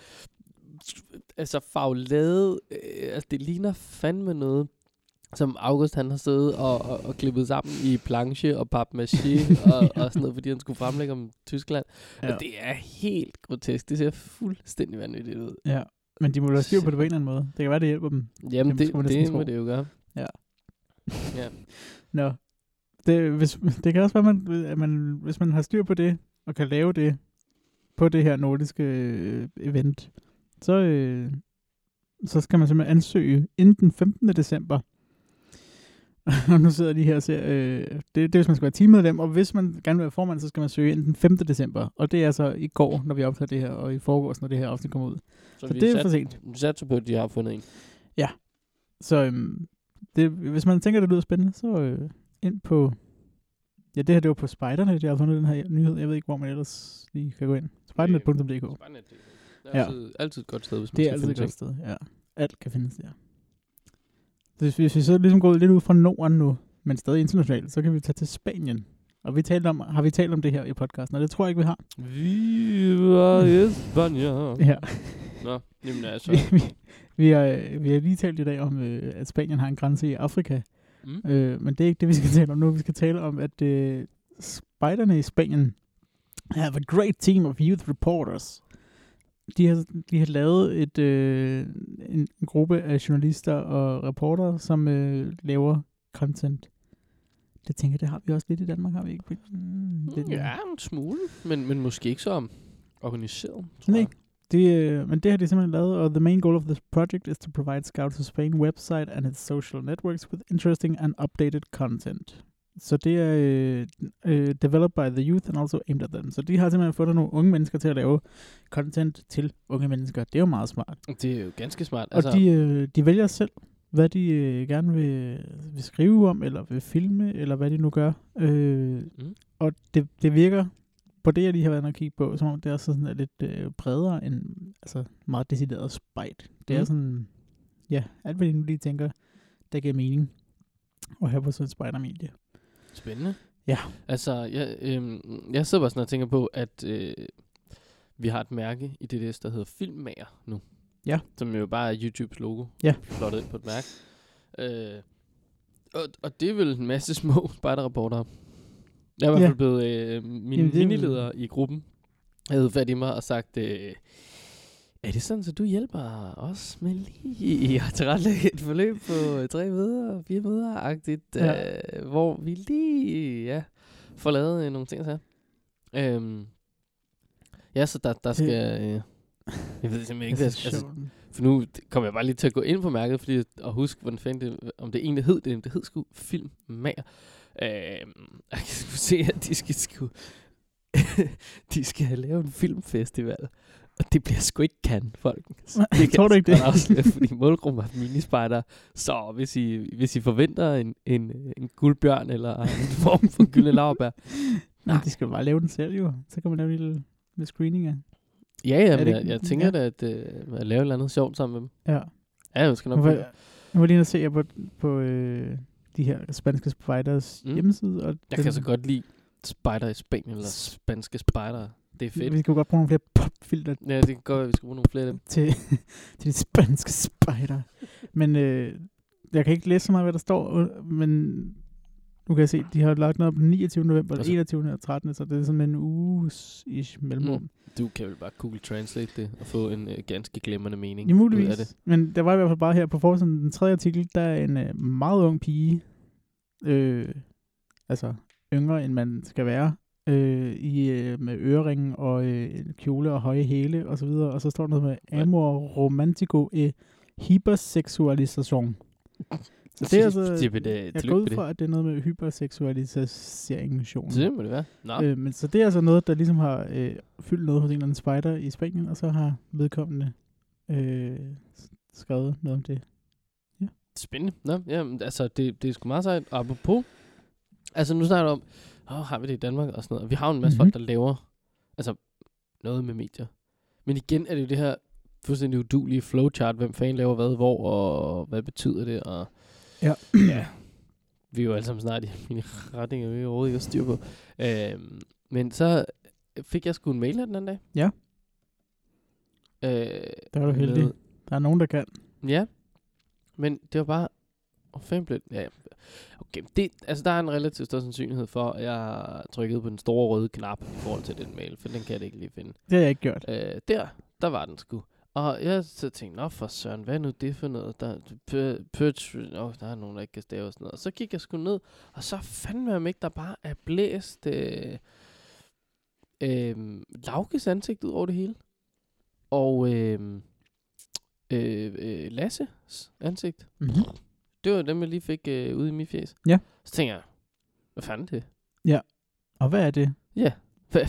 altså faglade, øh, altså det ligner fandme noget, som August han har siddet og, og, og klippet sammen i planche og papmaché og, og sådan noget, fordi han skulle fremlægge om Tyskland. Ja. Og det er helt grotesk. Det ser fuldstændig vanvittigt ud. ja. Men de må da styr på det på en eller anden måde. Det kan være, det hjælper dem. Jamen, det, næsten det må det jo gøre. Ja. ja. Nå. Det, hvis, det kan også være, man, at man, hvis man har styr på det, og kan lave det på det her nordiske øh, event, så, øh, så skal man simpelthen ansøge inden den 15. december. Og nu sidder de her og ser, øh, det, det er, hvis man skal være teammedlem, og hvis man gerne vil være formand, så skal man søge inden den 5. december. Og det er så i går, når vi optager det her, og i forgårs, når det her afsnit kommer ud. Så vi det er sat- for sent. Vi satser på, at de har fundet en. Så øhm, det, hvis man tænker, det lyder spændende, så øh, ind på... Ja, det her det var på Spiderne, det har fundet den her nyhed. Jeg ved ikke, hvor man ellers lige kan gå ind. Spidernet.dk. Spejdernet.dk. Det er Ja. altid, altid et godt sted, hvis man Det er skal altid finde et godt sted, ja. Alt kan findes der. Så hvis, hvis vi så ligesom gået lidt ud fra Norden nu, men stadig internationalt, så kan vi tage til Spanien. Og vi talte om, har vi talt om det her i podcasten, og det tror jeg ikke, vi har. Viva España. Ja. Nå, jamen altså. Vi, vi, vi, har, vi har lige talt i dag om, øh, at Spanien har en grænse i Afrika. Mm. Øh, men det er ikke det, vi skal tale om nu. Vi skal tale om, at øh, spejderne i Spanien have a great team of youth reporters. De har, de har lavet et, øh, en, en gruppe af journalister og reportere, som øh, laver content. Det tænker jeg, det har vi også lidt i Danmark, har vi ikke? Mm, det, Ja, en smule. Men, men måske ikke så organiseret. tror Nej. jeg. Det, øh, men det har de simpelthen lavet, og the main goal of this project is to provide Scouts of Spain website and its social networks with interesting and updated content. Så det er øh, øh, developed by the youth and also aimed at them. Så de har simpelthen fundet nogle unge mennesker til at lave content til unge mennesker. Det er jo meget smart. Det er jo ganske smart. Altså, og de, øh, de vælger selv, hvad de øh, gerne vil, vil skrive om, eller vil filme, eller hvad de nu gør. Øh, Mm. Og det, det virker, på det jeg lige har været og kigge på, som om det er sådan er lidt øh, bredere end altså meget decideret spejt. Det mm. er sådan, ja, alt hvad de nu lige tænker, der giver mening at have på sådan et spejdermedie. Spændende. Ja. Altså, jeg, øhm, jeg sidder bare sådan og tænker på, at øh, vi har et mærke i DDS, der hedder Filmmager nu. Ja. Som jo bare er YouTubes logo. Ja. Flottet ind på et mærke. Øh, og, og det er vel en masse små spejderrapporter. Jeg er i hvert fald blevet øh, min Jamen, er- minileder i gruppen. Jeg havde fat i mig og sagt, øh, er det sådan, så du hjælper os med lige at tilrettelægge et forløb på tre møder, fire møder-agtigt, Ja. øh, hvor vi lige ja, får lavet øh, nogle ting så. Øhm, ja, så der, der skal... Øh, jeg ved simpelthen ikke, jeg skal... Altså, For nu kommer jeg bare lige til at gå ind på mærket, fordi at huske, hvordan fanden det, om det egentlig hed det. Det hed sgu Filmmager. Øh, jeg kan se, at de skal sgu, de skal lave en filmfestival. Og det bliver sgu ikke kan, folk. Nej, tror du ikke det? Afsløre, fordi målgruppen er minispejder. Så hvis I, hvis I forventer en, en, en guldbjørn eller en form for gyldne laurbær. Nej, de skal bare lave den selv jo. Så kan man lave en lille, lille screening af. Ja, ja, men det jeg, jeg tænker ja. da, at, øh, at lave et eller andet sjovt sammen med dem. Ja. Ja, jeg skal nok Nu prøve var, nu var lige inde og se jer på, på øh, de her spanske spiders Mm. mm. hjemmeside. Og Jeg den- kan så godt lide spider i Spanien, eller spanske spider. Det er fedt. Vi jo godt bruge nogle flere popfilter Ja, det kan godt være, at vi skal bruge nogle flere af dem. til, til de spanske spider. Men øh, jeg kan ikke læse så meget, hvad der står, øh, men nu kan jeg se, de har lagt noget op den 29. november, Altså- altså, 21. og 13. Så det er sådan en uges ish mellemrum. Mm. Du kan vel bare Google Translate det og få en øh, ganske glemrende mening Ja, ud af muligvis. det. Men der var i hvert fald bare her på forsiden, den tredje artikel, der er en øh, meget ung pige, øh, altså yngre end man skal være, øh, i, øh, med øreringen og øh, kjole og høje hæle og så videre. Og så står der noget med amor romantico e hypersexualisation. Så det er altså, jeg går ud fra, at det er noget med hyperseksualisation. Det må det være. Nå, Øh, men så det er altså noget, der ligesom har øh, fyldt noget hos en eller anden spider i Spanien, og så har vedkommende øh, skrevet noget om det. spændende. Nå, jamen, altså, det, det er sgu meget sejt. Og apropos, altså nu snakker du om, åh, har vi det i Danmark og sådan noget. Vi har jo en masse Mhm. folk, der laver, altså, noget med medier. Men igen er det jo det her fuldstændig udulige flowchart, hvem fanden laver hvad, hvor, og hvad betyder det, og Ja. ja, vi er jo alle sammen snart i mine retninger, vi er overhovedet ikke at styr på. Øhm, men så fik jeg sgu en mail den anden dag. Ja. Øh, Der er du heldig. med- Der er nogen, der kan. Ja, men det var bare... Hvor fanden blev Ja. Det, altså, der er en relativt stor sandsynlighed for, at jeg har trykket på den store røde knap i forhold til den mail, for den kan jeg ikke lige finde. Det har jeg ikke gjort. Øh, der, der var den sgu. Og jeg så tænkte, nå for søren, hvad er nu det for noget? Der, p- p- oh, der er nogen, der ikke kan stave og sådan noget. Og så gik jeg sgu ned, og så fandme om ikke, der bare er blæst øh, øh, Laukes ansigt ud over det hele. Og øh, øh, øh, Lasses ansigt. Mm-hmm. Det var dem, jeg lige fik øh, ude i mit fjes. Ja. Så tænker jeg, hvad fanden er det? Og hvad er det? Ja. Hvad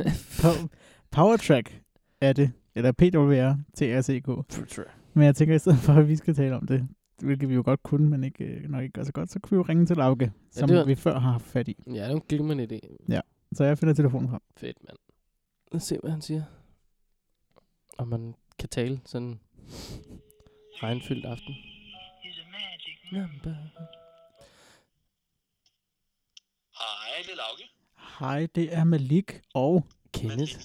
Po- Power Track er det. Eller PWR TRCK. Men jeg tænker, i stedet for, at vi skal tale om det, hvilket vi jo godt kunne, men ikke, øh, nok ikke gør så godt, så kan vi jo ringe til Lauke, som ja, var- vi før har haft fat i. Ja, det er jo en glimrende idé. Så jeg finder telefonen frem. Fedt, mand. Lad os se, hvad han siger. Om man kan tale sådan regnfyldt aften. Number. Hej, det er Lauke. Hej, det er Malik og... Kenneth.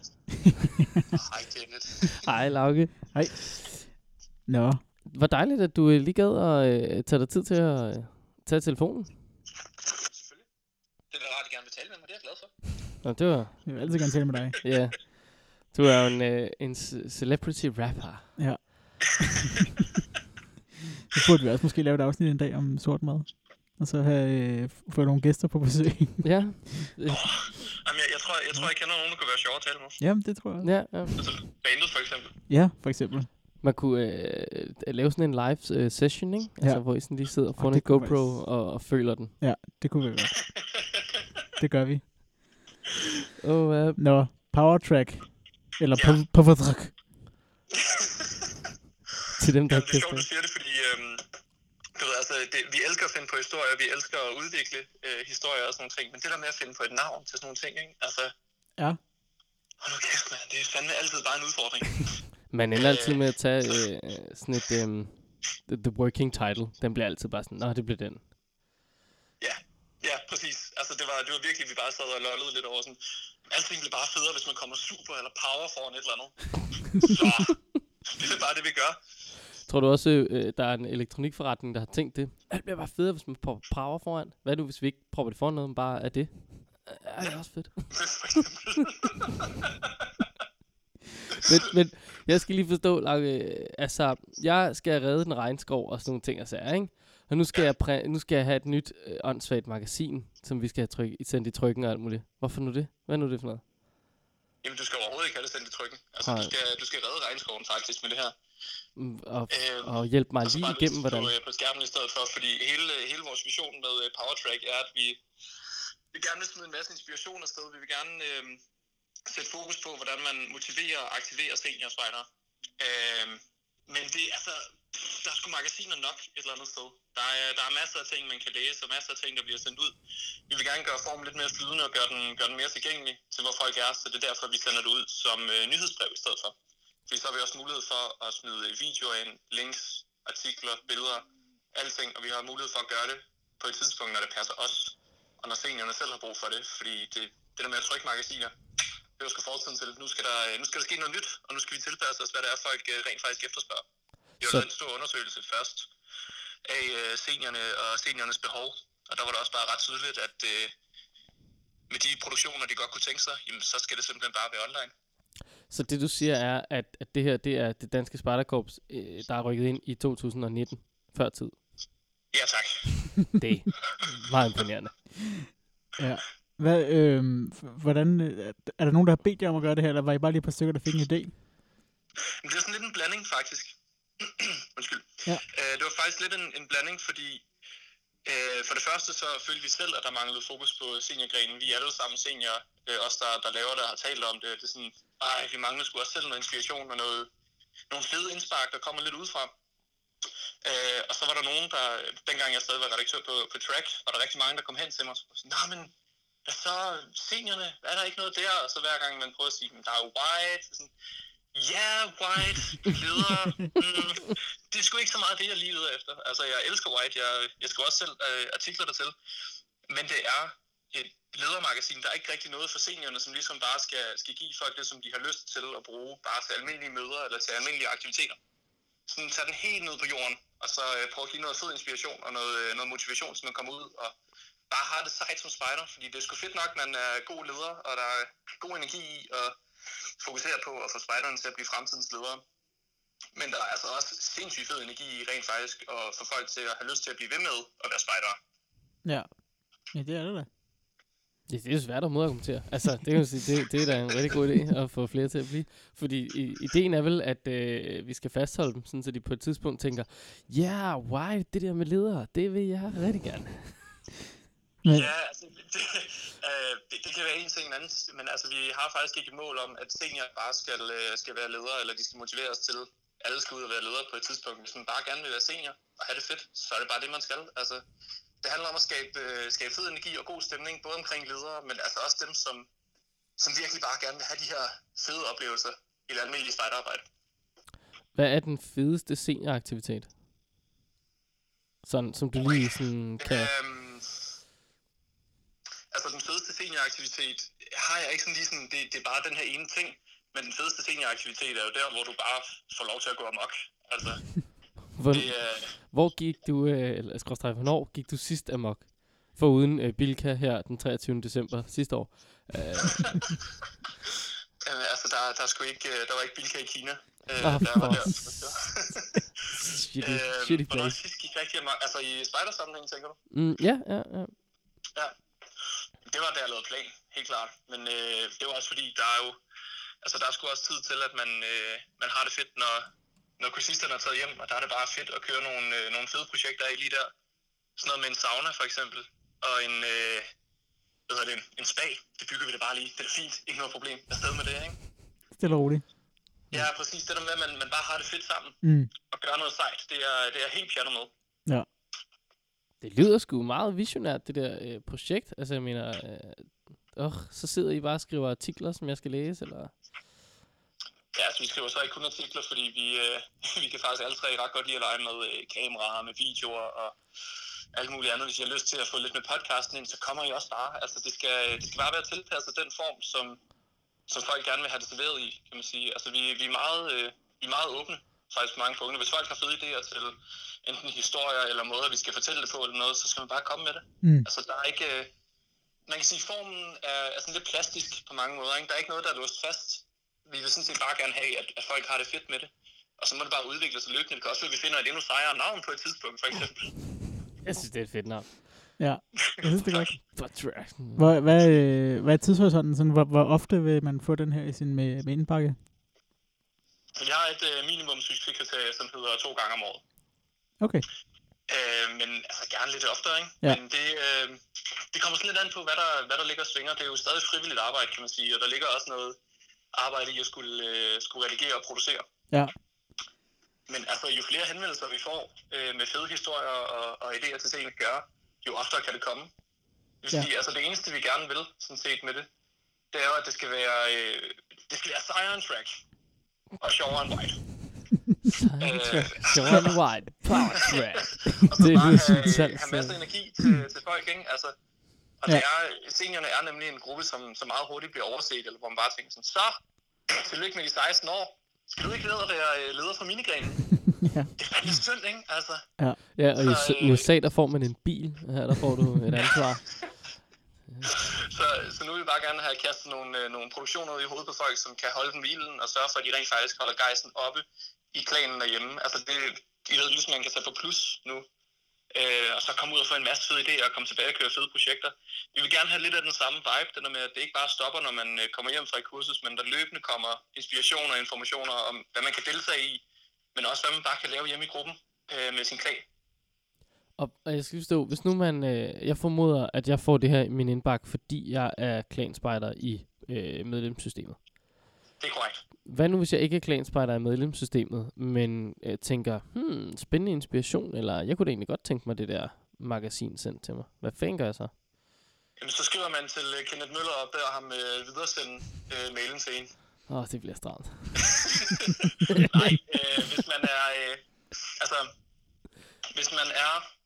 Hej, Kenneth. Hej, Lauke. Hej. Nå, Hvor dejligt, at du øh, lige gad at øh, tage dig tid til at øh, tage telefonen. Selvfølgelig. Det er da rart, at gerne vil tale med mig. Det er jeg glad for. Nå, det var... jeg vil altid gerne tale med dig. Ja. Du er jo en, øh, en ce- celebrity rapper. Så burde vi også måske lave et afsnit en dag om sort mad. Og så have øh, få nogle gæster på besøg. Ja. Jamen, jeg, jeg, tror, jeg tror, jeg kender nogen, der kunne være sjovere at tale med. Jamen, det tror jeg. Ja, ja. Altså, bandet for eksempel. Ja, for eksempel. Man kunne øh, lave sådan en live øh, session, ikke? Altså, Ja. hvor I sådan lige sidder Og foran det en GoPro være- og, og føler den. Det kunne vi godt. Det gør vi. Oh, uh, Nå, Power Track. Eller Ja. ja. Power Track. Til dem, der ikke det er sjovt, du siger det, fordi øhm, du ved, altså, det, vi elsker at finde på historier, vi elsker at udvikle øh, historier og sådan nogle ting, men det der med at finde på et navn til sådan nogle ting, ikke? Altså, Ja. hold nu kæft, mand, det er fandme altid bare en udfordring. Man ender altid med at tage øh, sådan et... Øh, the, the working title. Den bliver altid bare sådan, nå, det bliver den. Ja, ja, præcis. Altså, det var, det var virkelig, vi bare sad og lollede lidt over sådan, alting bliver bare federe, hvis man kommer super eller power foran et eller andet. Så, det er bare det, vi gør. Tror du også, øh, der er en elektronikforretning, der har tænkt det? Alt bliver bare federe, hvis man propper power foran. Hvad nu, hvis vi ikke propper det foran noget, men bare er det? Ja, det er også fedt. Men, men jeg skal lige forstå, Lauke, altså, jeg skal redde den regnskov og sådan nogle ting og sager, ikke? Og nu skal, jeg, præ- nu skal jeg have et nyt øh, åndssvagt magasin, som vi skal have tryk- sendt i trykken og alt muligt. Hvorfor nu det? Hvad er nu det for noget? Jamen, du skal overhovedet ikke have det sendt i trykken. Altså, Nej. du skal, du skal redde regnskoven faktisk med det her. Og, Øhm, og hjælp mig Og lige igennem, hvordan... På, på skærmen i stedet for, fordi hele, hele vores vision med øh, PowerTrack er, at vi vil gerne vil smide en masse inspiration afsted. Vi vil gerne øh, sætte fokus på, hvordan man motiverer og aktiverer seniorspejdere. Øh, men det er altså, der er sgu magasiner nok et eller andet sted. Der er, der er masser af ting, man kan læse, og masser af ting, der bliver sendt ud. Vi vil gerne gøre formen lidt mere flydende og gøre den, gøre den mere tilgængelig til, hvor folk er, så det er derfor, vi sender det ud som øh, nyhedsbrev i stedet for. Fordi så har vi også mulighed for at smide videoer ind, links, artikler, billeder, alting, og vi har mulighed for at gøre det på et tidspunkt, når det passer os, og når seniorerne selv har brug for det, fordi det, det der med at trykke magasiner, det er jo sgu fortiden til. Nu skal, der, nu skal der ske noget nyt, og nu skal vi tilpasse os, hvad det er, folk øh, rent faktisk efterspørger. Vi har Så- lavet en stor undersøgelse først af øh, seniorerne og seniorernes behov, og der var det også bare ret tydeligt, at øh, med de produktioner, de godt kunne tænke sig, jamen, så skal det simpelthen bare være online. Så det du siger er, at, at det her det er det danske Spartakorps, øh, der er rykket ind i 2019, før tid. Ja, tak. Det er meget imponerende. Ja. Hvad, øh, hvordan, er der nogen, der har bedt jer om at gøre det her, eller var I bare lige et par stykker, der fik en idé? Det er sådan lidt en blanding, faktisk. Undskyld. Ja. Øh, det var faktisk lidt en, en blanding, fordi øh, for det første så følte vi selv, at der manglede fokus på seniorgrenen. Vi er alle sammen seniorer, øh, os der, der laver det og har talt om det. Det er sådan, ej, vi mangler sgu også selv noget inspiration og noget, nogle fede indspark, der kommer lidt udefra. Øh, og så var der nogen, der, dengang jeg stadig var redaktør på, på Track, var der rigtig mange, der kom hen til mig og sagde, nej, men så seniorerne, er der ikke noget der? Og så hver gang man prøver at sige, der er jo white, så sådan, ja, white, leder, mm, det er sgu ikke så meget det, jeg lige leder efter. Altså, jeg elsker white, jeg, jeg skriver også selv øh, artikler dertil, men det er et ledermagasin. Der er ikke rigtig noget for seniorerne, som ligesom bare skal, skal give folk det, som de har lyst til at bruge, bare til almindelige møder eller til almindelige aktiviteter. Sådan tage den helt ned på jorden, og så øh, prøve at give noget fed inspiration og noget, øh, noget motivation, så man kommer ud og bare har det sejt som spejder, fordi det er sgu fedt nok, man er god leder, og der er god energi i og fokusere på at få spejderne til at blive fremtidens ledere. Men der er altså også sindssygt fed energi i rent faktisk at få folk til at have lyst til at blive ved med at være spejdere. Ja. Ja, det er det da. Ja, det er jo svært at modargumentere. Altså, det kan man sige, det, det er da en rigtig god idé at få flere til at blive. Fordi i, ideen er vel, at øh, vi skal fastholde dem, sådan så de på et tidspunkt tænker, ja, yeah, why, det der med ledere, det vil jeg rigtig gerne. Ja, altså, det, øh, det, det kan være en ting en anden, men altså, vi har faktisk ikke et mål om, at seniorer bare skal, øh, skal være ledere, eller de skal motiveres til, alle skal ud og være ledere på et tidspunkt. Hvis man bare gerne vil være senior og have det fedt, så er det bare det, man skal. Altså, det handler om at skabe, øh, skabe fed energi og god stemning, både omkring ledere, men altså også dem, som, som virkelig bare gerne vil have de her fede oplevelser i det almindelige spejderarbejde. Hvad er den fedeste senioraktivitet? Sådan, som du lige sådan kan... Øhm, senioraktivitet har jeg ikke sådan lige sådan, det, det er bare den her ene ting, men den fedeste senioraktivitet er jo der, hvor du bare får lov til at gå amok. Altså, Hvor, det er, hvor gik du, øh, eller skråstrej, hvornår gik du sidst amok? Foruden øh, Bilka her den 23. december sidste år. Øh, øh, altså der, der, er sgu ikke, øh, der var ikke Bilka i Kina. Øh, Ah, der var der. shitty, Øh, shitty hvornår place. sidst gik rigtig amok? Altså i spejdersammenhæng, tænker du? Mm, ja, ja, ja. Det var da jeg lavede plan, helt klart. Men øh, det var også fordi, der er jo... Altså, der er sgu også tid til, at man, øh, man har det fedt, når, når kursisterne er taget hjem, og der er det bare fedt at køre nogle, øh, nogle fede projekter af lige der. Sådan noget med en sauna, for eksempel, og en, øh, hvad hedder det, en, en spa. Det bygger vi da bare lige. Det er fint. Ikke noget problem. Afsted med det, ikke? Stille og roligt. Ja, præcis. Det der med, at man, man bare har det fedt sammen Mm. og gør noget sejt, det er, det er helt pjattet med. Det lyder sgu meget visionært, det der øh, projekt. Altså, jeg mener, øh, åh, så sidder I bare og skriver artikler, som jeg skal læse, eller... Ja, altså, vi skriver så ikke kun artikler, fordi vi, øh, vi kan faktisk alle tre ret godt lide at lege med øh, kameraer, med videoer og alt muligt andet. Hvis I har lyst til at få lidt med podcasten ind, så kommer I også bare. Altså, det skal, det skal bare være tilpasset den form, som, som folk gerne vil have det serveret i, kan man sige. Altså, vi, vi, er, meget, øh, vi er meget åbne, faktisk på mange punkter. Hvis folk har fede idéer til enten historier eller måder, vi skal fortælle det på eller noget, så skal man bare komme med det. Mm. Altså, der er ikke... Øh, man kan sige, formen er, er sådan lidt plastisk på mange måder. Ikke? Der er ikke noget, der er låst fast. Vi vil sådan set bare gerne have, at, at folk har det fedt med det. Og så må det bare udvikle sig løbende. Det kan også være, at vi finder et endnu sejere navn på et tidspunkt, for eksempel. Jeg synes, det er et fedt navn. Ja, jeg synes det er godt. Hvor, hvad, øh, hvad er tidshorisonten? Sådan, hvor, hvor ofte vil man få den her i sin med, med indpakke? Vi har et øh, minimum succeskriterie, som hedder to gange om året. Okay. Øh, men altså gerne lidt oftere, ikke? Ja. Men det, øh, det kommer sådan lidt an på, hvad der, hvad der ligger og svinger. Det er jo stadig frivilligt arbejde, kan man sige, og der ligger også noget arbejde i at skulle, øh, skulle redigere og producere. Ja. Men altså, jo flere henvendelser vi får øh, med fede historier og, og idéer til ting at gøre, jo oftere kan det komme. Det vil Ja. sige, altså det eneste, vi gerne vil, sådan set med det, det er jo, at det skal være, øh, det skal være sejere end track. Og sjovere end white. Soundtrack. Sean White. Power track. og så Det bare lyder som have, salg, have masser af energi til, til folk, ikke? Altså, og Ja. det er, seniorerne er nemlig en gruppe, som, som meget hurtigt bliver overset, eller hvor man bare tænker sådan, så, tillykke med de 16 år. Skal du ikke ned og være øh, leder for minigrenen? Ja. Det er fandme synd, ikke? Altså, Ja, og i Så, S- øh, USA, der får man en bil. Her, der får du et ansvar. så, så nu vil vi bare gerne have kastet nogle, øh, nogle produktioner ud i hovedet på folk, som kan holde dem hvilen og sørge for, at de rent faktisk holder gejsen oppe i klanen derhjemme. Altså, det I ved, ligesom, man kan tage på plus nu. Øh, og så komme ud og få en masse fede idéer og komme tilbage og køre fede projekter. Vi vil gerne have lidt af den samme vibe, den der med, at det ikke bare stopper, når man øh, kommer hjem fra et kursus, men der løbende kommer inspirationer og informationer om, hvad man kan deltage i, men også hvad man bare kan lave hjemme i gruppen øh, med sin klag. Og, og jeg skal forstå, hvis nu man, øh, jeg formoder, at jeg får det her i min indbakke, fordi jeg er klanspejder i øh, medlemssystemet. Det er korrekt. Hvad nu, hvis jeg ikke er klanspejder i medlemssystemet, men øh, tænker, hmm, spændende inspiration, eller jeg kunne da egentlig godt tænke mig det der magasin sendt til mig. Hvad fanden gør jeg så? Jamen, så skriver man til øh, Kenneth Møller og beder ham øh, videresende øh, mailen til en. Åh, oh, det bliver stramt. Nej, øh, hvis man er... Øh, altså, hvis man er...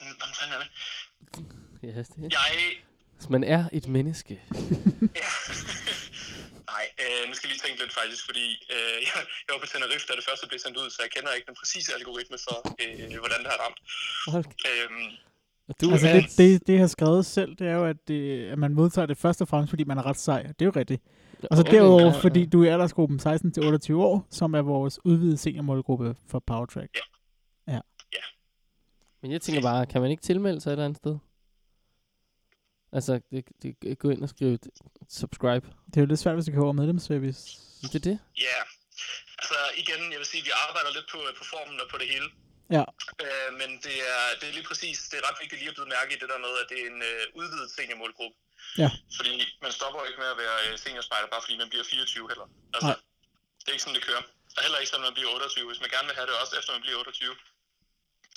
Hvordan hvordan fanden er det? Ja, det. Jeg... Hvis man er et menneske. Ja. Nej, øh, nu skal jeg lige tænke lidt faktisk, fordi øh, jeg, jeg var på Tenerife, da det første blev sendt ud, så jeg kender ikke den præcise algoritme for, øh, hvordan det har ramt. Hold, Øhm, du Altså er... det, det, det, jeg har skrevet selv, det er jo, at, det, at man modtager det først og fremmest, fordi man er ret sej. Det er jo rigtigt. Og så Okay, derudover, ja, ja. fordi du er i aldersgruppen 16-28 år, som er vores udvidede seniormålgruppe for Powertrack. Men jeg tænker bare, kan man ikke tilmelde sig et eller andet sted? Altså, det, det, gå ind og skrive et subscribe. Det er jo lidt svært, hvis du kan over medlemsservice. Det er det. Ja, altså igen, jeg vil sige, at vi arbejder lidt på, på formen og på det hele. Ja. Øh, men det er, det er lige præcis, det er ret vigtigt lige at byde mærke i det der med, at det er en øh, udvidet seniormålgruppe. Ja. Fordi man stopper ikke med at være øh, seniorspejder, bare fordi man bliver 24 heller. Altså, Nej. det er ikke sådan, det kører. Og heller ikke, når man bliver 28. Hvis man gerne vil have det også efter man bliver 28,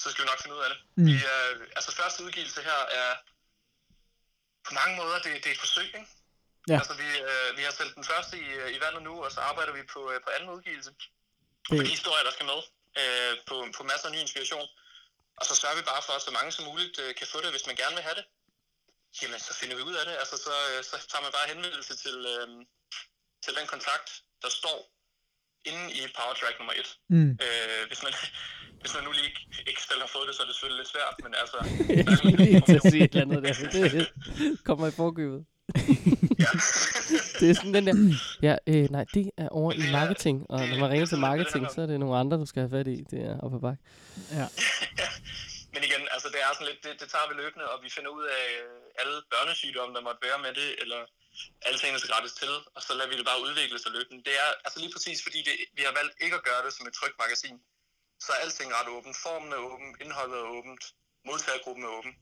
så skal vi nok finde ud af det. Mm. Vi er, altså første udgivelse her er på mange måder, det, det er et forsøg, ikke? Ja. Altså, vi, øh, vi har sendt den første i, øh, i vandet nu, og så arbejder vi på, øh, på anden udgivelse. Det, Med de historier, der skal med, øh, på, på masser af ny inspiration. Og så sørger vi bare for, at så mange som muligt øh, kan få det, hvis man gerne vil have det. Jamen, så finder vi ud af det. Altså, så, øh, så tager man bare henvendelse til, øh, til den kontakt, der står inde i PowerTrack nummer 1. mm. Øh, hvis, man, hvis man nu lige ikke, selv har fået det, så er det selvfølgelig lidt svært, men altså... Jeg skulle lige til at sige et eller andet der. men Det kommer i forkøbet. ja. Det er sådan den der, ja, øh, nej, det er over i marketing, og når man ringer til marketing, så er det nogle andre, du skal have fat i. Det er op ad bakke. Ja. Men igen, altså det er sådan lidt, det, det tager vi løbende, og vi finder ud af øh, alle børnesygdomme, der måtte være med det, eller alle tingene skal rettes til, og så lader vi det bare udvikle sig løbende. Det er altså lige præcis, fordi det, vi har valgt ikke at gøre det som et trygt magasin. Så er alting ret åbent. Formen er åben, indholdet er åbent, modtagergruppen er åben.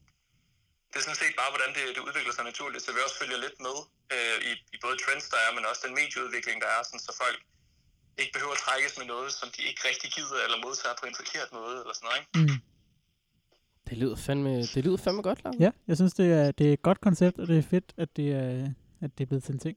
Det er sådan set bare, hvordan det, det udvikler sig naturligt, så vi også følger lidt med øh, i, i både trends, der er, men også den medieudvikling, der er, sådan, så folk ikke behøver at trækkes med noget, som de ikke rigtig gider, eller modtager på en forkert måde, eller sådan noget, ikke? Mm. Det lyder fandme, det lyder fandme godt, Lav. Ja, jeg synes, det er, det er et godt koncept, og det er fedt, at det er, at det er blevet til en ting.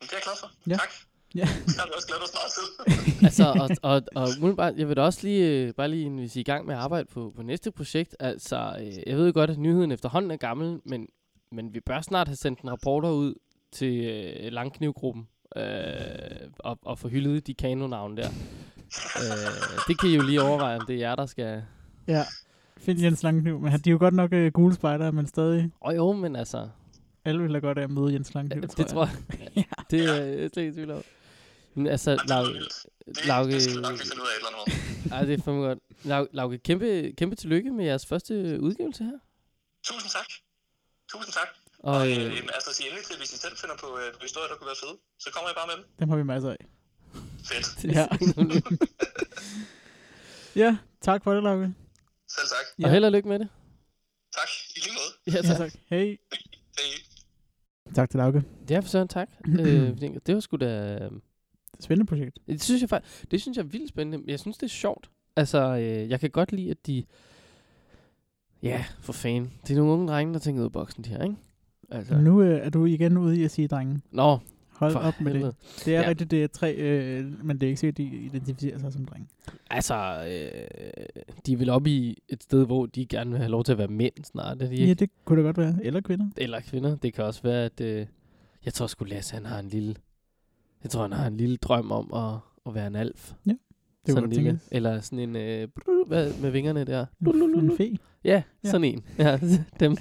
Det er jeg glad for. Ja. Tak. Ja. Jeg har også glædet meget til. altså, og, og, og umiddelbart, jeg vil da også lige, øh, bare lige, hvis I er i gang med at arbejde på, på næste projekt, altså, øh, jeg ved jo godt, at nyheden efterhånden er gammel, men, men vi bør snart have sendt en rapporter ud til øh, Langknivgruppen, øh, og, og få hyldet de kanonavne der. øh, det kan I jo lige overveje, om det er jer, der skal... Ja. Find Jens Langkniv, men han- de er jo godt nok uh, gule spejdere, men stadig Åh oh, jo, men altså, alle vil have godt af at møde Jens Langkniv, det tror jeg. Ja. Det er jeg slet ikke i tvivl om. Men altså, Jamen, det Lauke, det skal vi nok lige finde ud af et eller andet ej, det er fandme godt. Lau, Lauke, kæmpe, kæmpe tillykke med jeres første udgivelse her. Tusind tak. Tusind tak. Og, Og øh, øh, altså, sig endelig til, hvis I selv finder på, øh, på historier, der kunne være fede, så kommer jeg bare med dem. Dem har vi masser af. Fedt. Det Ja. er Ja, tak for det, Lauke. Selv tak. Ja. Og held og lykke med det. Tak. I lige måde. Ja, Ja, tak. Hey. Hej. Tak til Lauke. Ja, for søren, tak. øh, det var sgu da... Spændende projekt. Det synes jeg faktisk, det synes jeg er vildt spændende. Jeg synes, det er sjovt. Altså, øh, jeg kan godt lide, at de... Ja, for fanden. Det er nogle unge drenge, der tænker ud af boksen, de her, ikke? Altså, Nu øh, er du igen ude i at sige, drengen. Nå, Hold for op med helvede. det. Det er Ja. rigtigt, det er tre, øh, men det er ikke sikkert, de identificerer sig som dreng. Altså, øh, de er vel oppe i et sted, hvor de gerne vil have lov til at være mænd snart, er de ikke? Ja, det kunne da godt være. Eller kvinder. Eller kvinder. Det kan også være, at... Øh, jeg tror sgu, Lasse, han har en lille... Jeg tror, han har en lille drøm om at, at være en alf. Det sådan en lille, tænkes. eller sådan en... Øh, brrr, hvad, med vingerne der. En, en fe. Ja, Ja. sådan en. Ja, dem.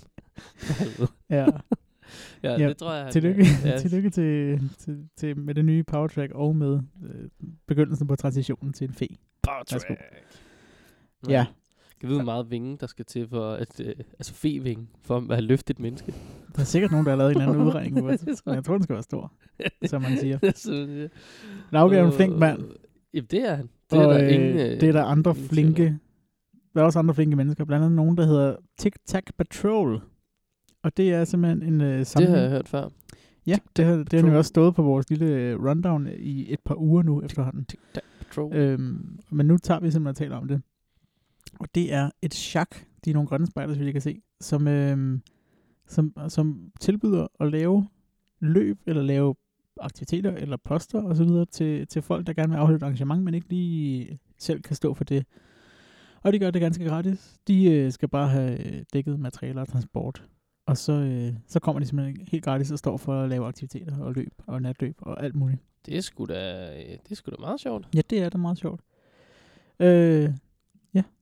Ja. ja, Ja, det tror jeg. han- Tillykke, Ja, tillykke til, til, til, med det nye powertrack og med øh, begyndelsen på transitionen til en fe. Powertrack. Ja, Kan vide, hvor meget vinge, der skal til for at... Øh, altså fe-vinge, for at løfte et menneske. der er sikkert nogen, der har lavet en eller anden udregning på det. Men jeg tror, den skal være stor, som man siger. Så, øh, Lauke er en flink mand. Jamen, det er han. Det er og, der øh, ingen... det er der andre ingen flinke, der er også andre flinke mennesker, blandt andet nogen, der hedder Tic Tac Patrol. Og det er simpelthen en øh, Det samling. har jeg hørt før. Ja, det har, det har nemlig også stået på vores lille øh, rundown i et par uger nu efterhånden. Øhm, men nu tager vi simpelthen og taler om det. Og det er et chak, de er nogle grønne spejder, så vi kan se, som, øhm, som, som tilbyder at lave løb, eller lave aktiviteter, eller poster osv. Til, til folk, der gerne vil afholde et arrangement, men ikke lige selv kan stå for det. Og de gør det ganske gratis. De øh, skal bare have øh, dækket materialer og transport. Og så, øh, så kommer de simpelthen helt gratis og står for at lave aktiviteter og løb og natløb og alt muligt. Det er sgu da, øh, det er sgu da meget sjovt. Ja, det er da meget sjovt. Øh,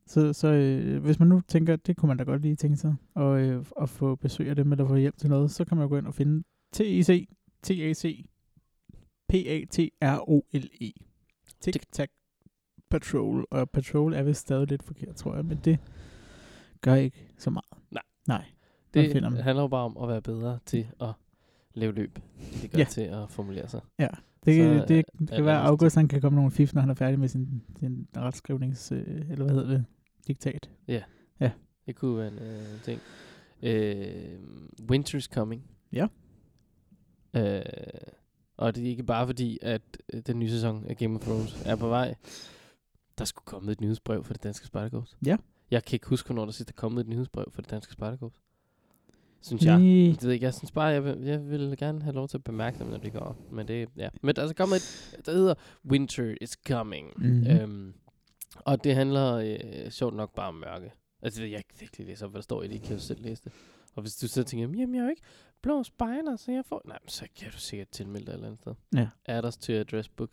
så, så øh, hvis man nu tænker, at det kunne man da godt lige tænke sig, og, øh, at få besøg af dem, eller få hjælp til noget, så kan man gå ind og finde TIC, TAC, P-A-T-R-O-L-E. Tic Tac Patrol, og Patrol er vist stadig lidt forkert, tror jeg, men det gør ikke så meget. Nej. Nej, man Det finder dem. handler jo bare om at være bedre til at lave løb. Det gør Ja. til at formulere sig. Det, Så det, det er- kan være, at. August han kan komme nogle fif, når han er færdig med sin, sin retskrivnings, øh, eller hvad hedder det, diktat. Det kunne være en øh, ting. Øh, Winter's coming. Ja. Øh, og det er ikke bare fordi, at øh, den nye sæson af Game of Thrones er på vej. Der skulle komme et nyhedsbrev for det danske Spartacus. Ja. Jeg kan ikke huske, hvornår der sidst er kommet et nyhedsbrev for det danske Spartacus. Synes jeg. Nej. Det ved jeg ikke. Jeg synes bare, jeg vil, jeg vil gerne have lov til at bemærke dem, når det går. Men det, ja. Men der er altså kommet et, der hedder Winter is coming. Mhm. Øhm, og det handler øh, sjovt nok bare om mørke. Altså, jeg kan ikke lige læse op, hvad der står i det. I kan jo selv læse det. Og hvis du så tænker, jamen jeg er jo ikke blå spejler, så jeg får... Nej, men så kan du sikkert tilmelde dig et eller andet sted. Ja. Add us to address book.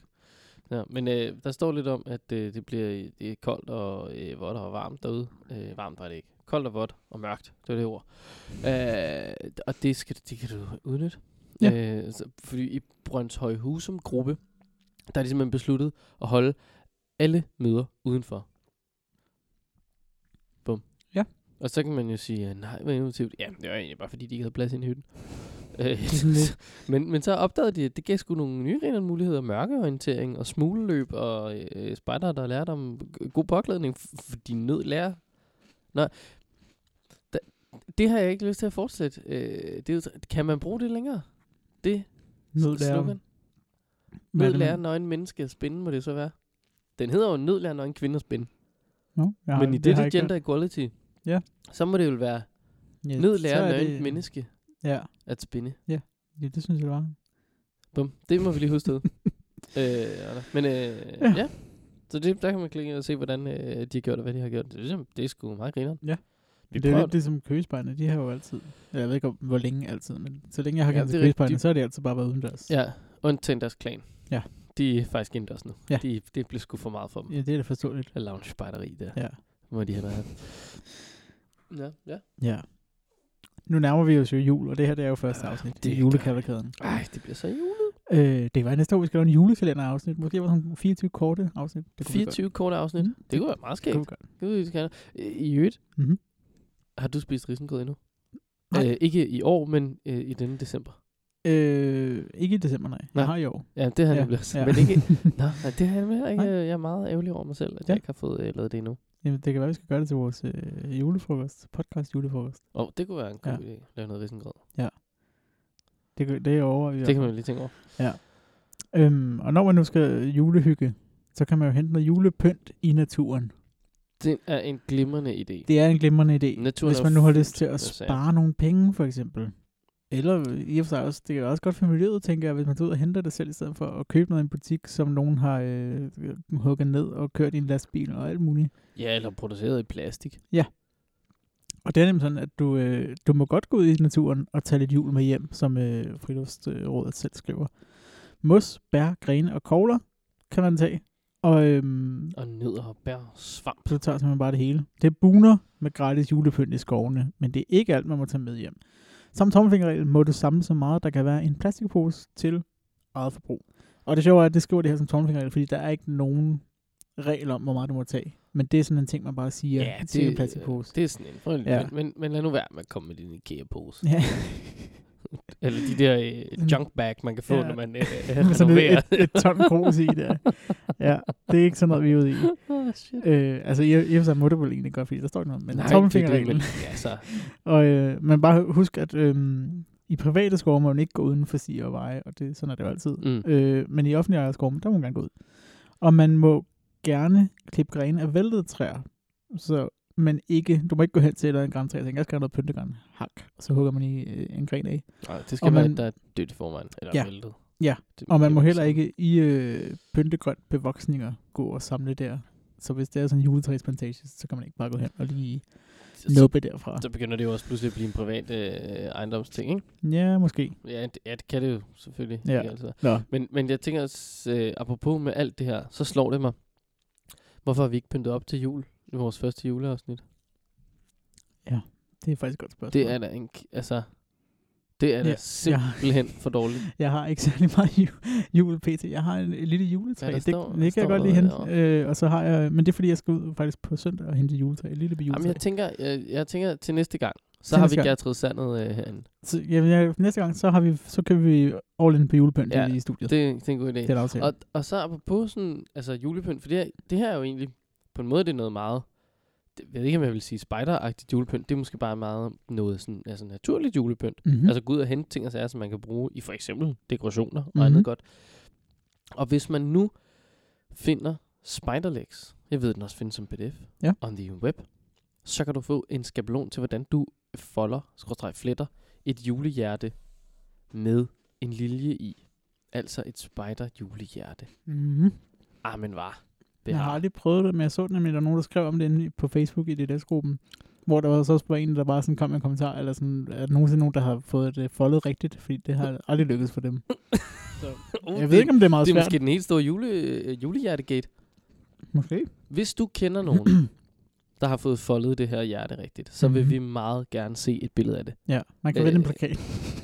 Ja, men øh, der står lidt om, at øh, det bliver det er koldt og øh, vådt og varmt derude. Øh, varmt var det ikke. Koldt og vådt og mørkt. Det var det ord. Øh, og det, skal, det kan du udnytte. Ja. Øh, så, fordi i Brøndshøj Husum gruppe, der er de simpelthen besluttet at holde alle møder udenfor. Bum. Ja. Og så kan man jo sige, øh, nej, hvor innovativt. Ja, det var egentlig bare fordi, de ikke havde plads inde i hytten. Øh, sådan lidt. men, men så opdagede de, at det gav sgu nogle nye muligheder. Mørkeorientering og smuleløb og øh, spejder, der lærte om god påklædning, fordi nød lærer. Da, det har jeg ikke lyst til at fortsætte. Øh, det kan man bruge det længere? Det Nød s- slogan? Nød lærer nøgen menneske at spinde, må det så være. Den hedder jo nød lærer nøgen kvinde at spinde. Nå, jeg Men i det det, det jeg ikke gender equality, Ja. så må det jo være. Ja, nød lærer er det- menneske Ja, at spinde. ja, det synes jeg, det var. Bum. Det må vi lige huske ud. øh, men øh, ja. Ja. ja. Så det, der kan man klikke og se, hvordan øh, de har gjort, og hvad de har gjort. Det, er, det er sgu meget griner. Ja. Vi det er lidt det som køgespejlene, de har jo altid, jeg ved ikke om, hvor længe altid, men så længe jeg har Ja, kendt det er rigtigt. køgespejlene, så har det altid bare været udendørs. Ja, undtagen deres klan. Ja. De er faktisk indendørs nu. Ja. De, det bliver sgu for meget for dem. ja, det er da forståeligt. Ja. Lounge spejderi der. Ja. Må de have. Ja, ja. ja. Nu nærmer vi os jo jul, og det her det er jo første afsnit. det Det er julekavalkaden. Ej, det bliver så julet. Øh, det var næste år, vi skal lave en julekalender-afsnit. Måske var sådan 24 korte afsnit. Det kunne vi 24 korte afsnit. Mhm. Det kunne være meget skægt. Det kunne vi gerne. Øh, I øvrigt, Mhm. har du spist risengrød endnu? Nej. Øh, ikke i år, men øh, i denne december. Øh, ikke i december, nej. Nej. Jeg har i år. Ja, det har jeg Ja, nemlig også. ja. Men ikke... Nå, nej, det har jeg nemlig ikke. Nej. Jeg er meget ærgerlig over mig selv, at Ja. jeg ikke har fået øh, lavet det endnu. Jamen, det kan være, vi skal gøre det til vores øh, julefrokost. Podcast julefrokost. Og det kunne være en god Ja. idé. Lave noget risengrød. Det, kan- det er over. Det kan man jo lige tænke over. Øhm, og når man nu skal julehygge, så kan man jo hente noget julepynt i naturen. Det er en glimrende idé. Det er en glimrende idé, Naturen hvis man nu har lyst til at spare nogle penge, for eksempel. Eller i og for sig også, det er også godt for miljøet, tænker jeg, hvis man tager ud og henter det selv, i stedet for at købe noget i en butik, som nogen har øh, hugget ned og kørt i en lastbil og alt muligt. Ja, eller produceret i plastik. Og det er nemlig sådan, at du, øh, du må godt gå ud i naturen og tage lidt jul med hjem, som øh, Friluftsrådet selv skriver. Mos, bær, grene og kogler kan man tage. Og øhm, Og nødder og bær svamp. du tager simpelthen bare det hele. Det er buner med gratis julepynt i skovene, men det er ikke alt, man må tage med hjem. Som tommelfingerregel må du samle så meget, der kan være i en plastikpose til eget forbrug. Og det sjove er, at det skriver det her som tommelfingerregel, fordi der er ikke nogen regel om, hvor meget du må tage. Men det er sådan en ting, man bare siger ja, til en plastikpose. det er sådan en Ja. ja. men, men, men lad nu være med at komme med din IKEA-pose. Ja. Eller de der øh, junk bag, man kan få, Ja. ja. når man øh, sådan renoverer. et, et, et ton grus i der. Ja, det er ikke sådan noget, vi er ude i. oh, shit. Øh, altså, i, og for sig må det vel egentlig godt, fordi der står ikke noget, men tommelfingerreglen. det, det, men, altså, Og øh, man bare husk, at øh, i private skove må man ikke gå uden for stier og veje, og det, sådan er det jo altid. mm. Øh, men i offentlige ejerskove, der må man gerne gå ud. Og man må gerne klippe grene af væltede træer. Så, men ikke, du må ikke gå hen til et eller andet græntræ og tænke, jeg skal have noget pyntegræn. Hak. Og så hugger man i øh, en gren af. Nej, det skal Og være, man- der er dødt forvejen. Eller Ja. væltet. Ja, Det, Og man det må er heller ikke i øh, pyntegrønt bevoksninger gå og samle der. Så hvis det er sådan en juletræsplantage, så kan man ikke bare gå hen og lige nuppe derfra. så begynder det jo også pludselig at blive en privat øh, ejendomsting, ikke? Ja, måske. Ja det, ja, det kan det jo selvfølgelig. Ja. Nå. Men, men jeg tænker, også, øh, apropos med alt det her, så slår det mig. Hvorfor har vi ikke pyntet op til jul vores første juleafsnit? Det er faktisk et godt spørgsmål. Det er da en, altså, det er da Ja, ja, simpelthen for dårligt. Jeg har ikke særlig meget ju- jul pt. Jeg har en, en lille juletræ. Ja, det, står- det der kan jeg godt lige hente. Øh, og så har jeg, men det er fordi, jeg skal ud faktisk på søndag og hente juletræ. Et lille juletræ. Jamen, jeg tænker, jeg, jeg tænker til næste gang, så Til har vi. Gertrud Sandet øh, herinde. Så, jamen, jeg, næste gang, så, har vi, så kan vi all in på julepynt Ja, ja, i studiet. Det, det er en god idé. det er. Og, og så apropos sådan, altså julepynt, for det her, det her er jo egentlig, på en måde det er noget meget, det, jeg ved ikke, om jeg vil sige spider-agtigt julepynt, det er måske bare meget noget sådan, altså naturligt julepynt. mm-hmm. Mm. Altså gå ud og hente ting og sager, som man kan bruge i for eksempel dekorationer og Mhm. andet godt. Og hvis man nu finder spiderlegs, jeg ved, den også findes som pdf, Ja. on the web, så kan du få en skabelon til, hvordan du folder, skråstreg fletter, et julehjerte med en lilje i. Altså et spider julehjerte. mm-hmm. Ah, men var. Jeg har aldrig prøvet det, men jeg så nemlig, at der er nogen, der skrev om det på Facebook i DDS-gruppen. Hvor der var så også bare en, der bare sådan kom med en kommentar, eller sådan, er der nogensinde nogen, der har fået det foldet rigtigt? Fordi det har aldrig lykkedes for dem. uh, Jeg ved ikke, om det er meget Det er svært. måske den helt store jule, julehjertegate. Måske. Hvis du kender nogen, der har fået foldet det her hjerte rigtigt, så vil Mhm. vi meget gerne se et billede af det. Ja, man kan vinde en Øh, plakat.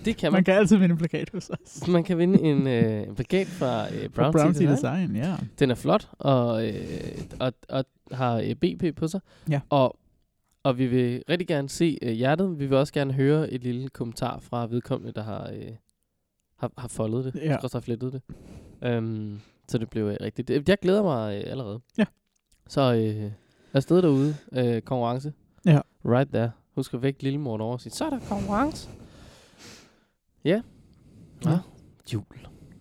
Det kan Man man. kan altid vinde en plakat hos os. Man kan vinde en, øh, en plakat fra øh, Brown, Brown Design. Design, ja. Den er flot og, øh, og, og har øh, BP på sig. Ja. Og, og vi vil rigtig gerne se øh, hjertet. Vi vil også gerne høre et lille kommentar fra vedkommende, der har, øh, har, har foldet det. Ja. Ja. har flettet det. Um, så det blev øh, rigtigt. Jeg glæder mig øh, allerede. Ja. Så øh, afsted derude. Øh, konkurrence. Ja. Right there. Husk at vække lille mor over og sige, så er der konkurrence. Ja. Ja. Ja. Jul.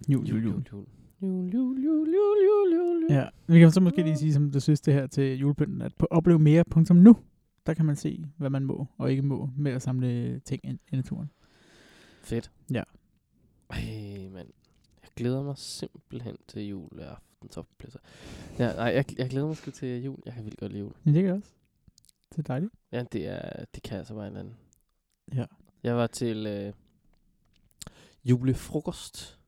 Jul, jul, jul. Jul, jul, jul, jul, jul, jul, jul, jul. Ja, vi kan så måske lige sige, som du synes det her til julepynten, at på oplevemere.nu, der kan man se, hvad man må og ikke må med at samle ting ind i naturen. Fedt. Ja. Ej, mand. Jeg glæder mig simpelthen til juleaften toppladser. Ja, nej, jeg, jeg glæder mig sgu til jul. Jeg kan vildt godt lide jul. Men det kan jeg også. Det er dejligt. Ja, det, er, det kan altså bare en anden. Ja. Jeg var til øh, julefrokost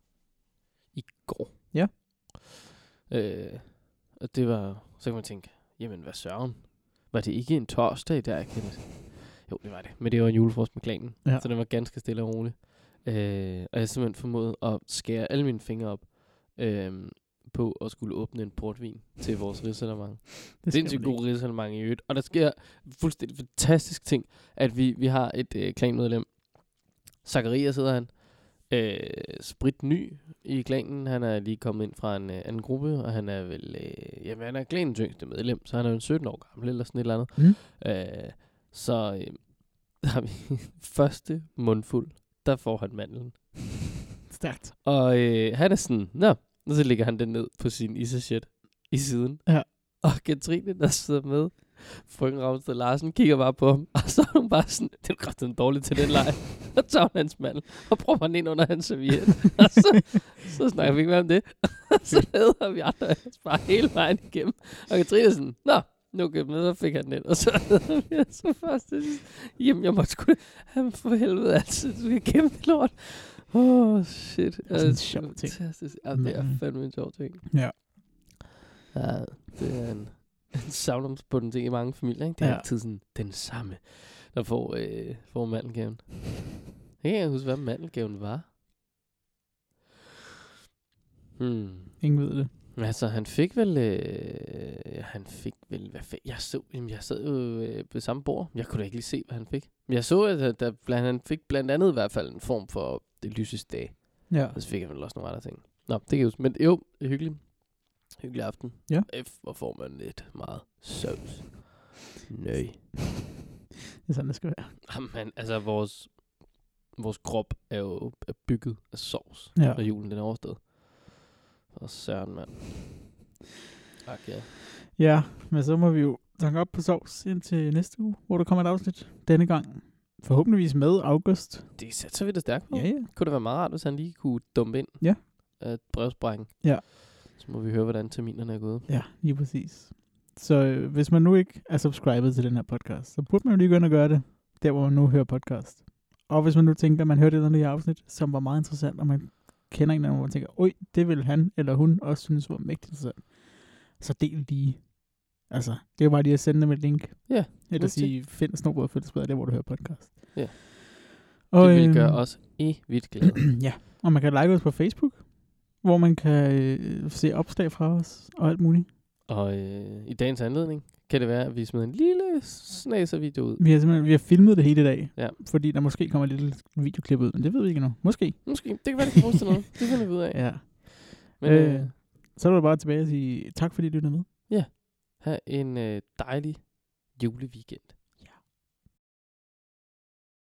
i går. Ja. Øh, og det var, så kan man tænke, jamen hvad søren? Var det ikke en torsdag der, Kenneth? Jo, det var det. Men det var en julefrokost med klanen. Ja. Så den var ganske stille og rolig. Øh, og jeg simpelthen formået at skære alle mine fingre op øh, på at skulle åbne en portvin til vores risalemang. Det Sindssygt god risalemang i øvrigt. Og der sker fuldstændig fantastisk ting, at vi, vi har et øh, klanmedlem. Zacharias hedder han. Øh, sprit ny i klanen. Han er lige kommet ind fra en øh, anden gruppe, og han er vel, øh, jamen han er klanens yngste medlem, så han er jo en 17 år gammel eller sådan et eller andet. Mm. Øh, så øh, har vi første mundfuld, der får han mandlen. Stærkt. Og øh, han er sådan, nå, og så lægger han den ned på sin isachet i siden. Ja. Og Katrine, der sidder med, frøken Ravnsted Larsen, kigger bare på ham, og så er hun bare sådan, det er kraftigt dårligt til den leg. og tager hun hans mand, og prøver han ind under hans serviet. og så, så snakker vi ikke mere om det. og så hedder vi andre bare hele vejen igennem. Og Katrine er sådan, nå, nu okay, men så fik han den ind, og så så først. Jamen, jeg måtte sgu han for helvede altid, du skal gemme det lort. Åh, oh, shit. Det er sådan en Øh, sjov ting. Fantastisk. Ja, det er fandme en sjov ting. Ja. Ja, det er en, en savnomsbunden ting i mange familier, ikke? Det er Ja. altid sådan den samme, der får, øh, får mandelgaven. Jeg kan ikke huske, hvad mandelgaven var. Hmm. Ingen ved det. Altså, han fik vel... Øh, han fik vel... Hvad fik, jeg, så, jamen, jeg sad jo øh, ved samme bord. Jeg kunne da ikke lige se, hvad han fik. Men jeg så, at der, blandt, han fik blandt andet i hvert fald en form for det lyses dag. Ja. Og så fik jeg vel også nogle andre ting. Nå, det kan huske. Men jo, det hyggeligt. Hyggelig aften. Ja. F, hvor får man lidt meget sovs. Nøj. Det er sådan, det skal være. Jamen, altså vores, vores krop er jo er bygget af sovs, Ja. når julen den er overstået. Og søren, mand. Tak, ja. Ja, men så må vi jo tanke op på sovs indtil næste uge, hvor der kommer et afsnit. Denne gang forhåbentligvis med August. Det satser vi da stærkt på. Ja, ja. Kunne det være meget rart, hvis han lige kunne dumpe ind Ja. et brevsprækken. Ja. Så må vi høre, hvordan terminerne er gået. Ja, lige præcis. Så øh, hvis man nu ikke er subscribet til den her podcast, så burde man jo lige gå ind og gøre det, der hvor man nu hører podcast. Og hvis man nu tænker, at man hørte et eller andet afsnit, som var meget interessant, og man kender en hvor man tænker, oj, det vil han eller hun også synes var mægtig interessant. Så del lige. Altså, det er bare lige at sende dem et link. Ja, Eller sige, find Snobrød og Fællesbad, der hvor du hører podcast. Ja. Og, det vil øhm, gøre os evigt glade. ja, og man kan like os på Facebook, hvor man kan øh, se opslag fra os og alt muligt. Og øh, i dagens anledning kan det være, at vi smider en lille snaser-video ud. Vi har simpelthen vi har filmet det hele i dag, Ja. fordi der måske kommer et lille videoklip ud, men det ved vi ikke endnu. Måske. Måske. Det kan være, det kan bruges til noget. Det finder vi ud af. Ja. Men Øh. øh, Så er det bare tilbage og sige tak, fordi du lyttede med. have en øh, dejlig juleweekend.